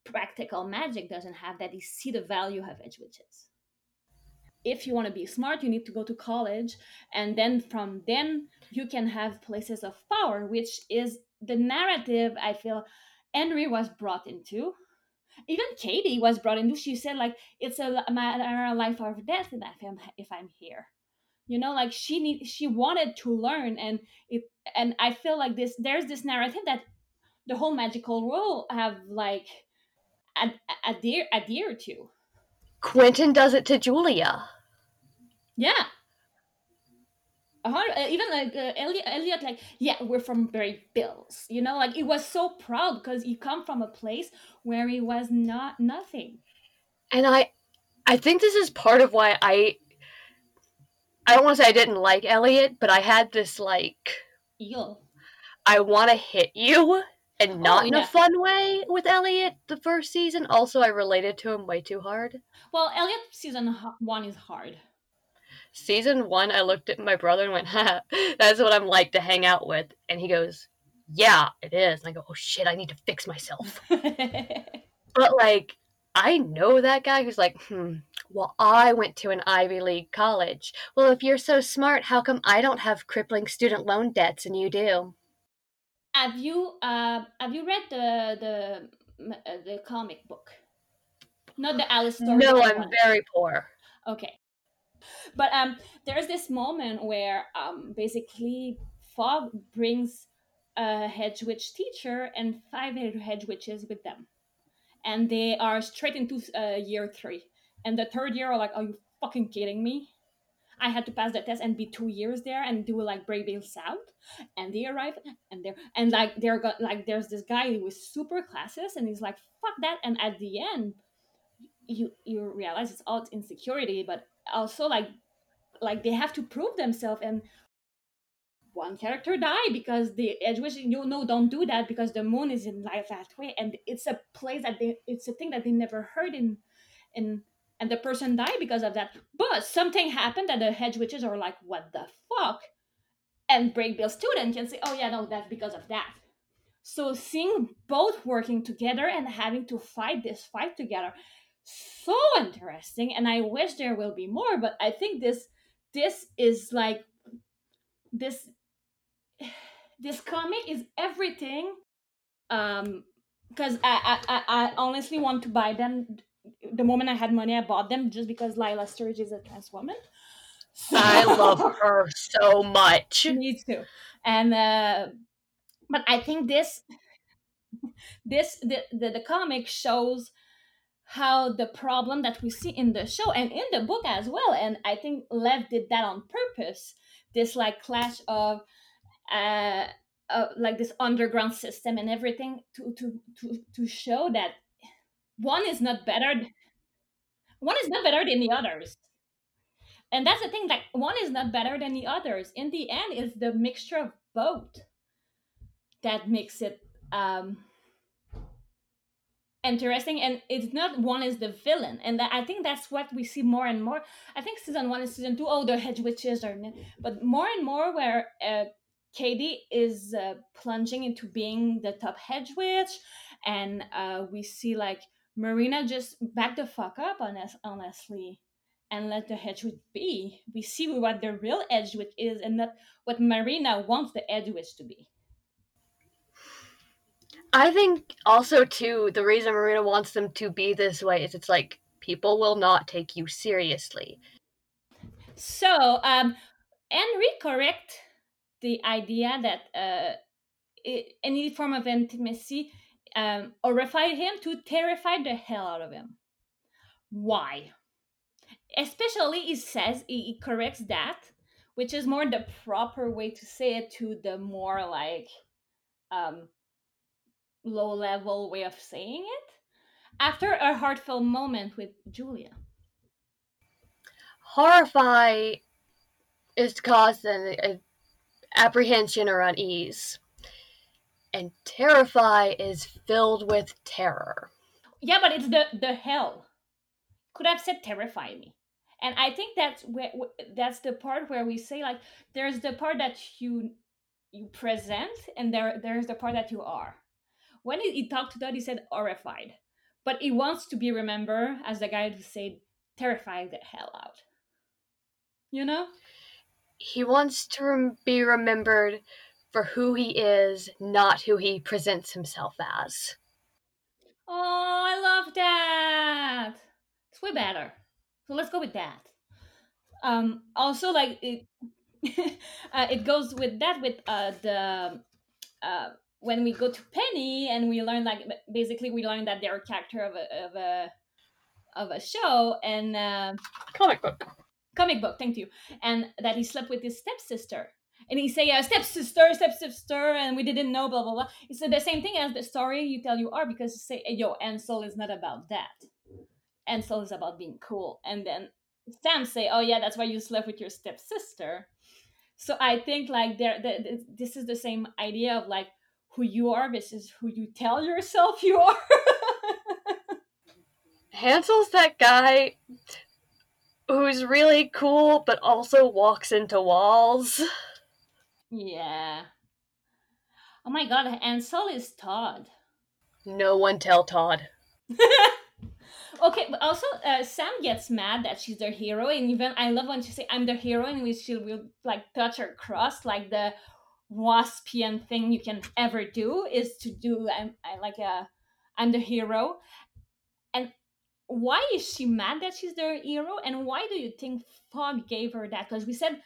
practical magic doesn't have that see the value of edge witches. If you want to be smart you need to go to college and then from then you can have places of power which is the narrative i feel henry was brought into even kady was brought into she said like it's a matter of life or death if i'm if i'm here. You know like she need she wanted to learn and it and i feel like this there's this narrative that the whole magical world have like ad- adhere adhere to. Quentin does it to Julia. yeah uh, even like uh, Eliot, Eliot, like yeah, we're from Barry Bills, you know, like he was so proud because he come from a place where he was not nothing. And I I think this is part of why I I don't want to say I didn't like Eliot, but I had this like Eel. I want to hit you and not in yeah. a fun way with Eliot the first season. Also, I related to him way too hard. Well, Eliot season one is hard. Season one, I looked at my brother and went, ha, that's what I'm like to hang out with. And he goes, yeah, it is. And I go, oh shit, I need to fix myself. <laughs> But like, I know that guy who's like, hmm, well, I went to an Ivy League college. Well, if you're so smart, how come I don't have crippling student loan debts and you do? have you uh have you read the the uh, the comic book? Not the Alice story. No, I'm one. very poor. Okay. But um there's this moment where um basically Fogg brings a hedge witch teacher and five hedge witches with them. And they are straight into uh, year three. And the third year are like, are you fucking kidding me? I had to pass the test and be two years there and do like Brakebills South. And they arrive and they're and like they're got like there's this guy was super classes and he's like, fuck that. And at the end, you you realize it's all insecurity, but also like like they have to prove themselves and one character die because the edge witch you know don't do that because the moon is in life that way and it's a place that they it's a thing that they never heard in in and the person died because of that. But something happened that the hedge witches are like what the fuck? and Brakebills student can say oh yeah no that's because of that. So seeing both working together and having to fight this fight together so interesting and i wish there will be more but i think this this is like this <sighs> this comic is everything um because I, I i honestly want to buy them the moment i had money i bought them just because lilah sturges is a trans woman I love <laughs> her so much. me too and uh but i think this <laughs> this the, the the comic shows how the problem that we see in the show and in the book as well and i think lev did that on purpose this like clash of uh, uh like this underground system and everything to to to to show that one is not better one is not better than the others. And that's the thing like one is not better than the others. In the end it's the mixture of both that makes it um interesting and it's not one is the villain and that, i think that's what we see more and more. I think season one and season two oh the hedge witches are but more and more where uh, kady is uh, plunging into being the top hedge witch and uh, we see like marina just back the fuck up honest, honestly and let the hedge witch be. We see what the real edge witch is and not what marina wants the edge witch to be I think also too the reason Marina wants them to be this way is it's like people will not take you seriously. So, um, Henry correct the idea that uh, any form of intimacy um, horrified him to terrify the hell out of him. Why? Especially, he says he, he corrects that, which is more the proper way to say it to the more like um, low level way of saying it after a heartfelt moment with Julia. Horrify is caused an uh, apprehension or unease, and terrify is filled with terror. Yeah, but it's the the hell. Could have said terrify me, and I think that's where that's the part where we say like there's the part that you you present, and there there's the part that you are when he, he talked to Todd, he said horrified, but he wants to be remembered as the guy who said terrified the hell out. You know? He wants to rem- be remembered for who he is, not who he presents himself as. Oh, I love that. It's way better. So let's go with that. Um, also, like it, <laughs> uh, it goes with that with uh, the uh, when we go to Penny and we learn like basically we learn that they're a character of a of a of a show and uh, comic book. comic book thank you and that he slept with his stepsister. And he say uh, stepsister stepsister and we didn't know blah blah blah. Said the same thing as the story you tell you are because you say yo Ansel is not about that. Ansel is about being cool. And then Sam say oh yeah that's why you slept with your stepsister. So I think like there this is the same idea of like who you are versus who you tell yourself you are. <laughs> Hansel's that guy who's really cool but also walks into walls. Yeah. Oh my god, Ansel is Todd. No one tell Todd. <laughs> okay, but also uh, Sam gets mad that she's their hero, and even I love when she say I'm the hero, and we she will like touch her cross, like the waspian thing you can ever do is to do I'm, I like a I'm the hero. And why is she mad that she's the hero? And why do you think Fogg gave her that? Because we said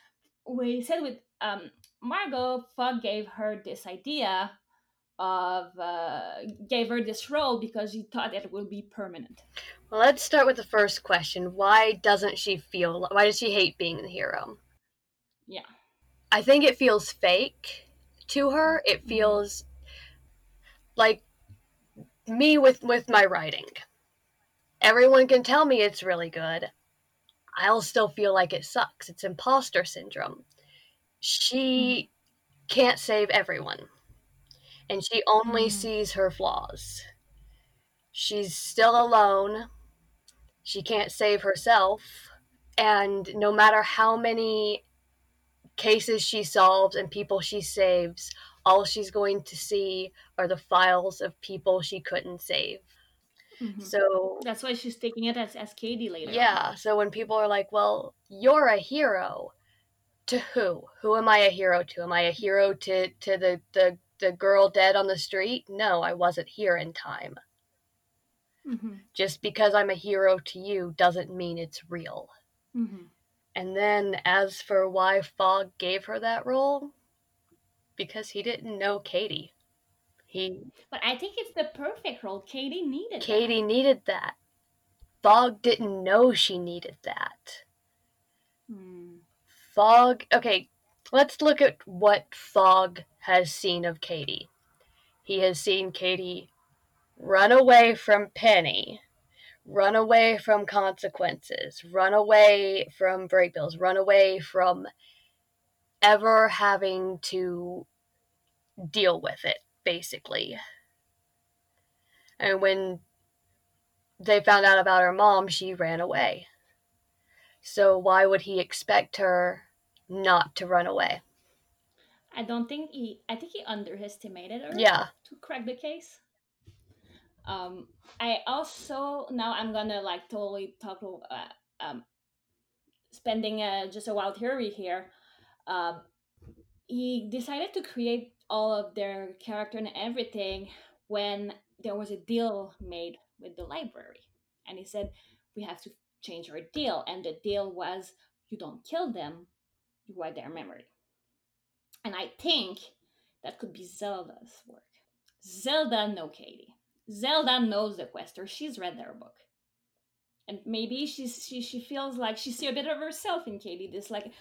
we said with um, Margo, Fogg gave her this idea of uh, gave her this role because he thought it will be permanent. Well, let's start with the first question. Why doesn't she feel? Why does she hate being the hero? Yeah. I think it feels fake to her. It mm-hmm. feels like me with with my writing. Everyone can tell me it's really good. I'll still feel like it sucks. It's imposter syndrome. She mm-hmm. can't save everyone. And she only mm. sees her flaws. She's still alone. She can't save herself. And no matter how many cases she solves and people she saves, all she's going to see are the files of people she couldn't save. Mm-hmm. So that's why she's taking it as, as Kady later. Yeah. On. So when people are like, well, you're a hero, to who? Who am I a hero to? Am I a hero to, to the, the, the girl dead on the street? No, I wasn't here in time. Mm-hmm. Just because I'm a hero to you doesn't mean it's real. Mm-hmm. And then, as for why Fogg gave her that role, because he didn't know Kady. He. But I think it's the perfect role. Kady needed. Kady that. needed that. Fogg didn't know she needed that. Hmm. Fogg, okay, let's look at what Fogg has seen of Kady. He has seen Kady run away from Penny, run away from consequences, run away from Brakebills, run away from ever having to deal with it, basically. And when they found out about her mom, she ran away. So why would he expect her not to run away? I don't think he. I think he underestimated her. Yeah. To crack the case. Um, I also now I'm gonna like totally talk uh, um, spending uh, just a wild theory here. Um, he decided to create all of their character and everything when there was a deal made with the library, and he said we have to change our deal, and the deal was you don't kill them, you write their memory. And I think that could be Zelda's work. Zelda no Kady. Zelda knows the quester. She's read their book. And maybe she's she she feels like she see a bit of herself in Kady. This like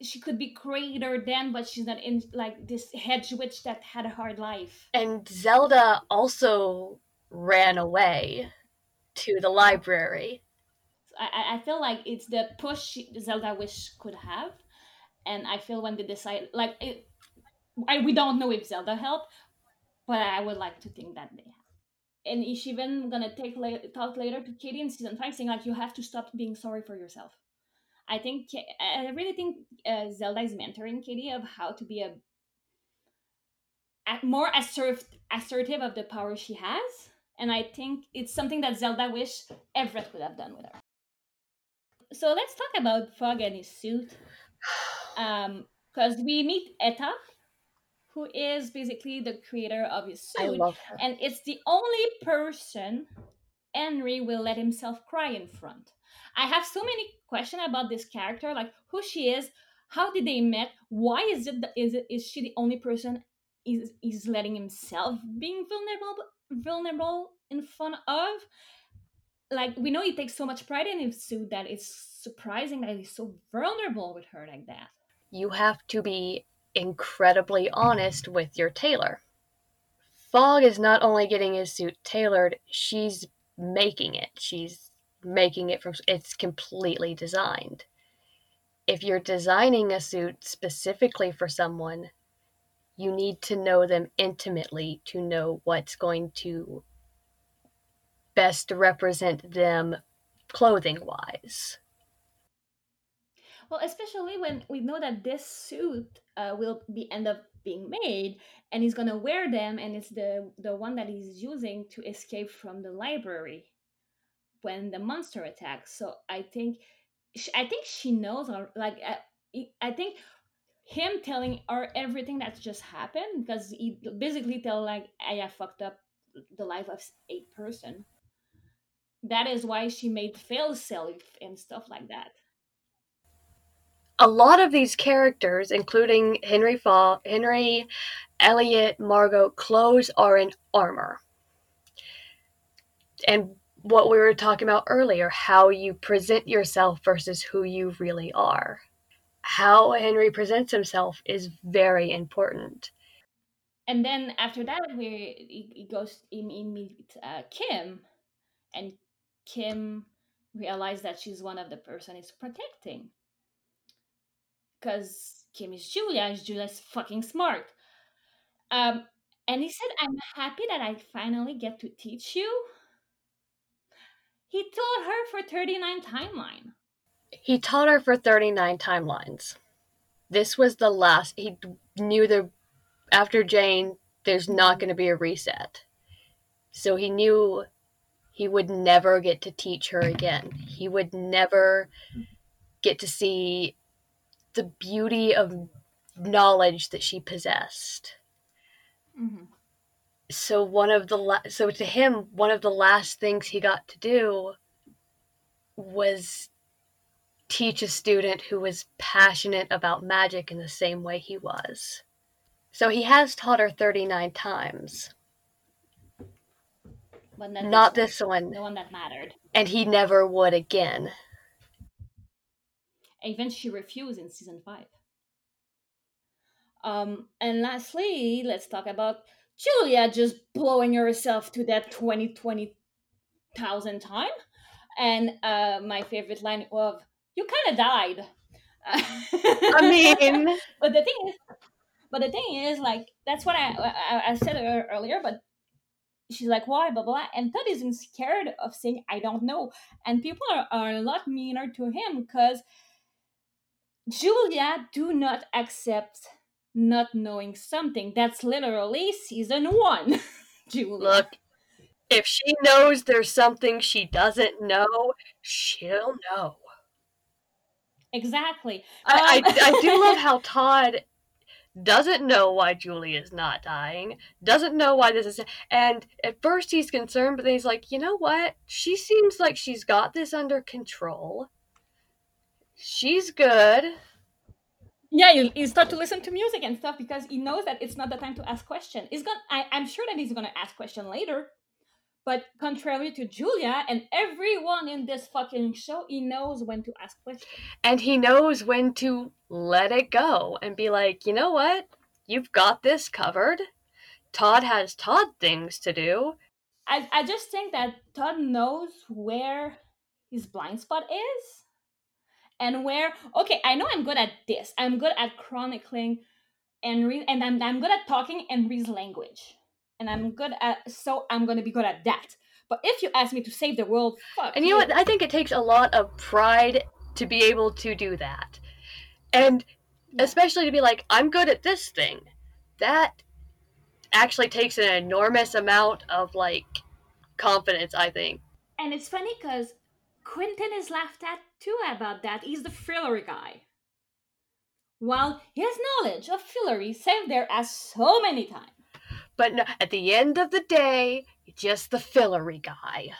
she could be greater than, but she's not in like this hedge witch that had a hard life. And Zelda also ran away to the library. I, I feel like it's the push Zelda wish could have, and I feel when they decide like it, I, we don't know if Zelda helped, but I would like to think that they have. And is even gonna take la- talk later to Kady in season five, saying like you have to stop being sorry for yourself. I think I really think uh, Zelda is mentoring Kady of how to be a, a more assertive assertive of the power she has, and I think it's something that Zelda wish Everett would have done with her. So let's talk about Fogg and his suit, because um, we meet Etta, who is basically the creator of his suit. I love her. And it's the only person Henry will let himself cry in front. I have so many questions about this character, like who she is, how did they met, why is it that, is it is she the only person is is letting himself being vulnerable vulnerable in front of? Like we know he takes so much pride in his suit that it's surprising that he's so vulnerable with her like that. You have to be incredibly honest with your tailor. Fogg is not only getting his suit tailored, she's making it. She's making it from it's completely designed. If you're designing a suit specifically for someone, you need to know them intimately to know what's going to best represent them clothing wise. Well, especially when we know that this suit uh, will be end up being made, and he's gonna wear them, and it's the the one that he's using to escape from the library when the monster attacks. So I think, I think she knows. or Like uh, I think him telling her everything that's just happened because he basically tell like I have fucked up the life of a person. That is why she made fail safe and stuff like that a lot of these characters, including Henry Fogg, Henry, Eliot, Margo, clothes are in armor. And what we were talking about earlier, how you present yourself versus who you really are. How Henry presents himself is very important. And then after that, we he goes he meets uh, Kim, and Kim realized that she's one of the person he's protecting because Kim is Julia, and Julia's fucking smart. Um, and he said, I'm happy that I finally get to teach you. He taught her for 39 timeline. He taught her for 39 timelines. This was the last. He knew the after Jane, there's not going to be a reset. So he knew he would never get to teach her again. He would never get to see the beauty of knowledge that she possessed. Mm-hmm. So one of the la- so to him one of the last things he got to do was teach a student who was passionate about magic in the same way he was. So he has taught her 39 times. not, this, one. The one that mattered. And he never would again. Even she refused in season five. Um, and lastly, let's talk about Julia just blowing herself to that 20, 20,000 time. And uh, my favorite line of, you kind of died. I mean, <laughs> but the thing is, but the thing is, like, that's what I, I, I said earlier, but she's like, why, blah, blah, blah. And Todd isn't scared of saying, I don't know. And people are, are a lot meaner to him because Julia do not accept not knowing something. That's literally season one. <laughs> Julia. look, if she knows there's something she doesn't know, she'll know. Exactly. I, Um, I, I do love <laughs> how Todd doesn't know why Julie is not dying, doesn't know why this is. And at first he's concerned, but then he's like, you know what? She seems like she's got this under control. She's good. yeah, you, you start to listen to music and stuff because he knows that it's not the time to ask question. He's gonna. I, I'm sure that he's gonna ask question later. But contrary to Julia and everyone in this fucking show, he knows when to ask questions. And he knows when to let it go and be like, you know what? You've got this covered. Todd has Todd things to do. I, I just think that Todd knows where his blind spot is and where okay I know I'm good at this I'm good at chronicling and re- and I'm, I'm good at talking Henry's language and I'm good at so I'm gonna be good at that but if you ask me to save the world fuck And you know what? I think it takes a lot of pride to be able to do that. And Yeah. especially to be like, I'm good at this thing. That actually takes an enormous amount of like confidence, I think. and it's funny because Quentin is laughed at too about that is the Fillory guy. While his knowledge of Fillory saved their ass so many times. But no, at the end of the day, just the Fillory guy.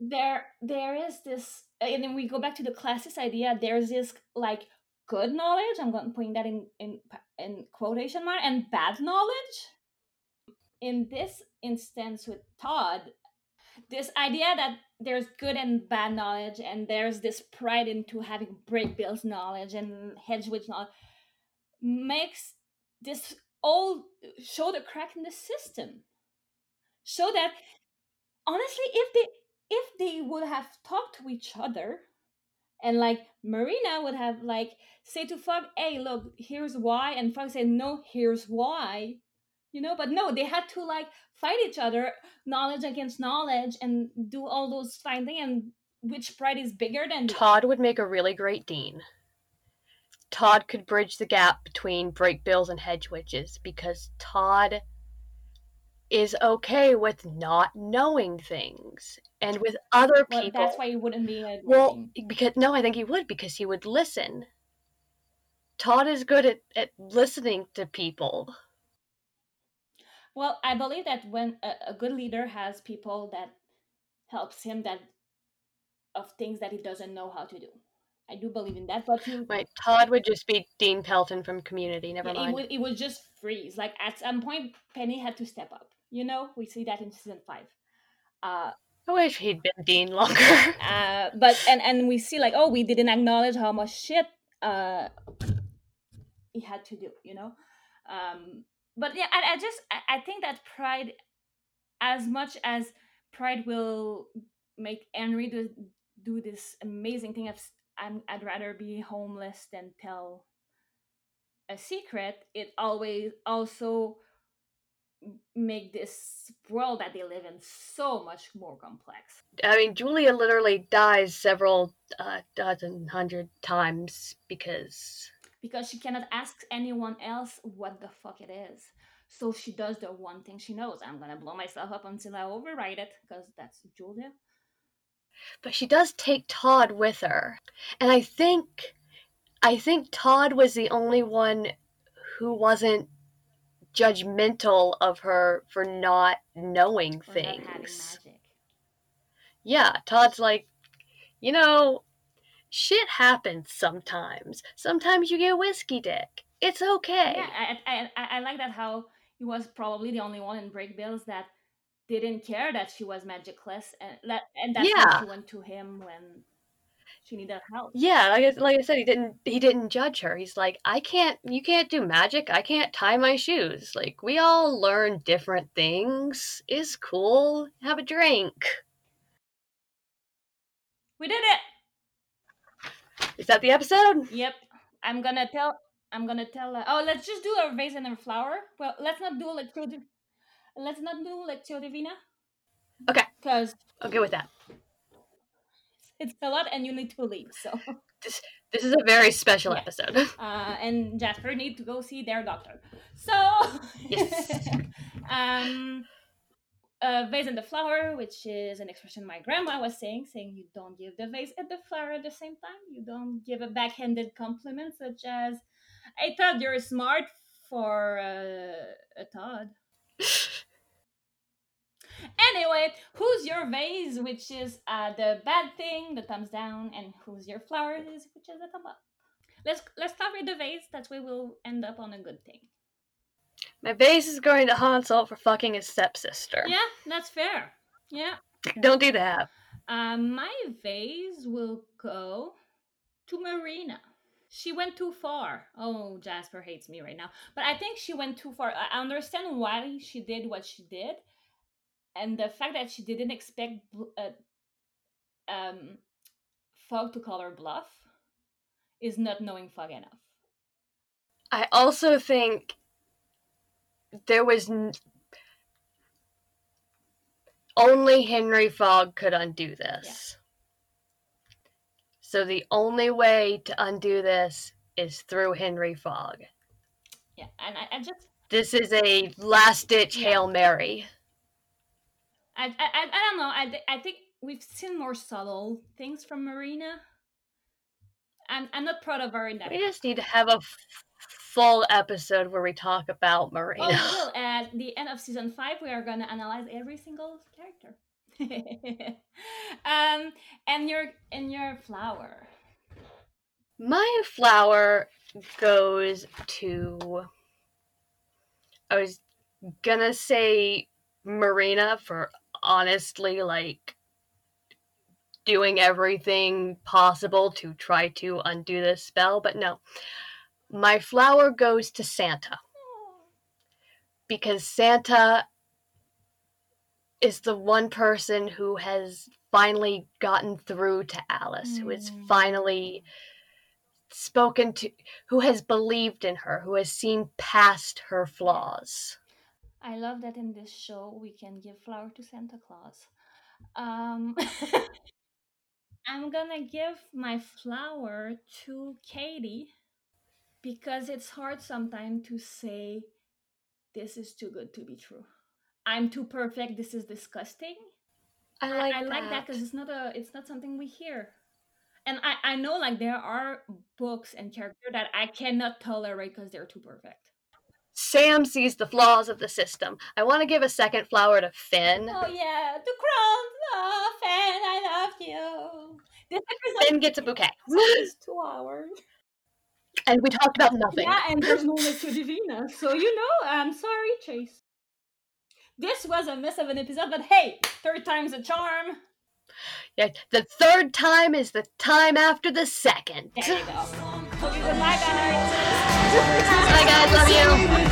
there there is this and then we go back to the classist idea. There's this like good knowledge i'm going to put that in in in quotation mark and bad knowledge. In this instance with todd this idea that there's good and bad knowledge and there's this pride into having Brakebills knowledge and hedgewitch knowledge makes this all show the crack in the system. Show that honestly if they if they would have talked to each other and like marina would have like say to Fogg, hey look here's why and Fogg said no here's why you know but no they had to like fight each other knowledge against knowledge and do all those fine things and which pride is bigger than Todd would make a really great dean. Todd could bridge the gap between Brakebills and hedge witches because Todd is okay with not knowing things and with other well, people. that's why it wouldn't be a well, thing. because no, I think he would because he would listen. Todd is good at, at listening to people. Well, I believe that when a, a good leader has people that helps him that of things that he doesn't know how to do. I do believe in that, but you Right, Todd would just be Dean Pelton from Community. Never yeah, it mind. would it would just freeze. Like at some point, Penny had to step up. You know, we see that in season five. Uh, I wish he'd been Dean longer. <laughs> uh, but and and we see like oh, we didn't acknowledge how much shit uh he had to do. You know, um, but yeah, I, I just I, I think that pride, as much as pride will make Henry do, do this amazing thing of I'm, I'd rather be homeless than tell a secret. It always also make this world that they live in so much more complex. I mean, Julia literally dies several uh, dozen, hundred times because because she cannot ask anyone else what the fuck it is. So she does the one thing she knows. I'm gonna blow myself up until I override it, because that's Julia. but she does take Todd with her. And I think I think Todd was the only one who wasn't judgmental of her for not knowing for not things. magic. Yeah, Todd's like, you know, shit happens sometimes. Sometimes you get whiskey dick. It's okay. Yeah, I, I, I, like that how he was probably the only one in Brakebills that didn't care that she was magicless, and that and that's why Yeah. she went to him when she needed help. Yeah, like I, like I said, he didn't he didn't judge her. He's like, I can't, you can't do magic. I can't tie my shoes. Like we all learn different things. Is cool. Have a drink. We did it. Is that the episode? Yep. I'm gonna tell. I'm gonna tell. Uh, oh, let's just do a vase and a flower. Well, let's not do Lectio. Let's not do Lectio Divina. Okay. Because Okay with that. it's a lot and you need to leave. So, <laughs> this This is a very special Yeah. episode. <laughs> uh, and Jasper need to go see their doctor. So, Yes. <laughs> um, uh, vase and the flower, which is an expression my grandma was saying, saying you don't give the vase and the flower at the same time. You don't give a backhanded compliment such as, "I thought you're smart for uh, a Todd." <laughs> Anyway, who's your vase, which is uh, the bad thing, the thumbs down, and who's your flower, is which is the thumb up. Let's let's start with the vase. That way we'll end up on a good thing. My vase is going to Hansel for fucking his stepsister. Yeah, that's fair. Yeah. Don't do that. Um, my vase will go to Marina. She went too far. Oh, Jasper hates me right now. But I think she went too far. I understand why she did what she did. And the fact that she didn't expect uh, um, Fogg to call her bluff is not knowing Fogg enough. I also think there was n- only Henry Fogg could undo this. So the only way to undo this is through Henry Fogg. Yeah, and I, I just This is a last ditch Yeah. Hail Mary. I, I, I I don't know. I, I think we've seen more subtle things from Marina. I'm, I'm not proud of her in that. We just need to have a f- full episode where we talk about Marina. Oh, we will. <laughs> At the end of season five, we are gonna analyze every single character. <laughs> um, and your and your flower. My flower goes to. I was gonna say Marina for honestly, like, doing everything possible to try to undo this spell, but no. My flower goes to Santa because Santa is the one person who has finally gotten through to Alice, who has Mm. finally spoken to, who has believed in her, who has seen past her flaws. I love that in this show we can give flower to Santa Claus. Um, <laughs> I'm gonna give my flower to Kady because it's hard sometimes to say this is too good to be true. I'm too perfect. This is disgusting. I I- like I like that because it's not a it's not something we hear. And I, I know like there are books and characters that I cannot tolerate because they're too perfect. Sam sees the flaws of the system. I want to give a second flower to Fen. Oh yeah, the crown, oh, Fen, I love you. This episode Fen gets a bouquet. <laughs> is two hours. and we talked about nothing. Yeah, and there's no Lectio <laughs> Divina, so you know, I'm sorry, Chase. This was a mess of an episode, but hey, third time's a charm. Yeah, the third time is the time after the second. There you go. Okay, goodbye, guys. Bye, guys. Love you.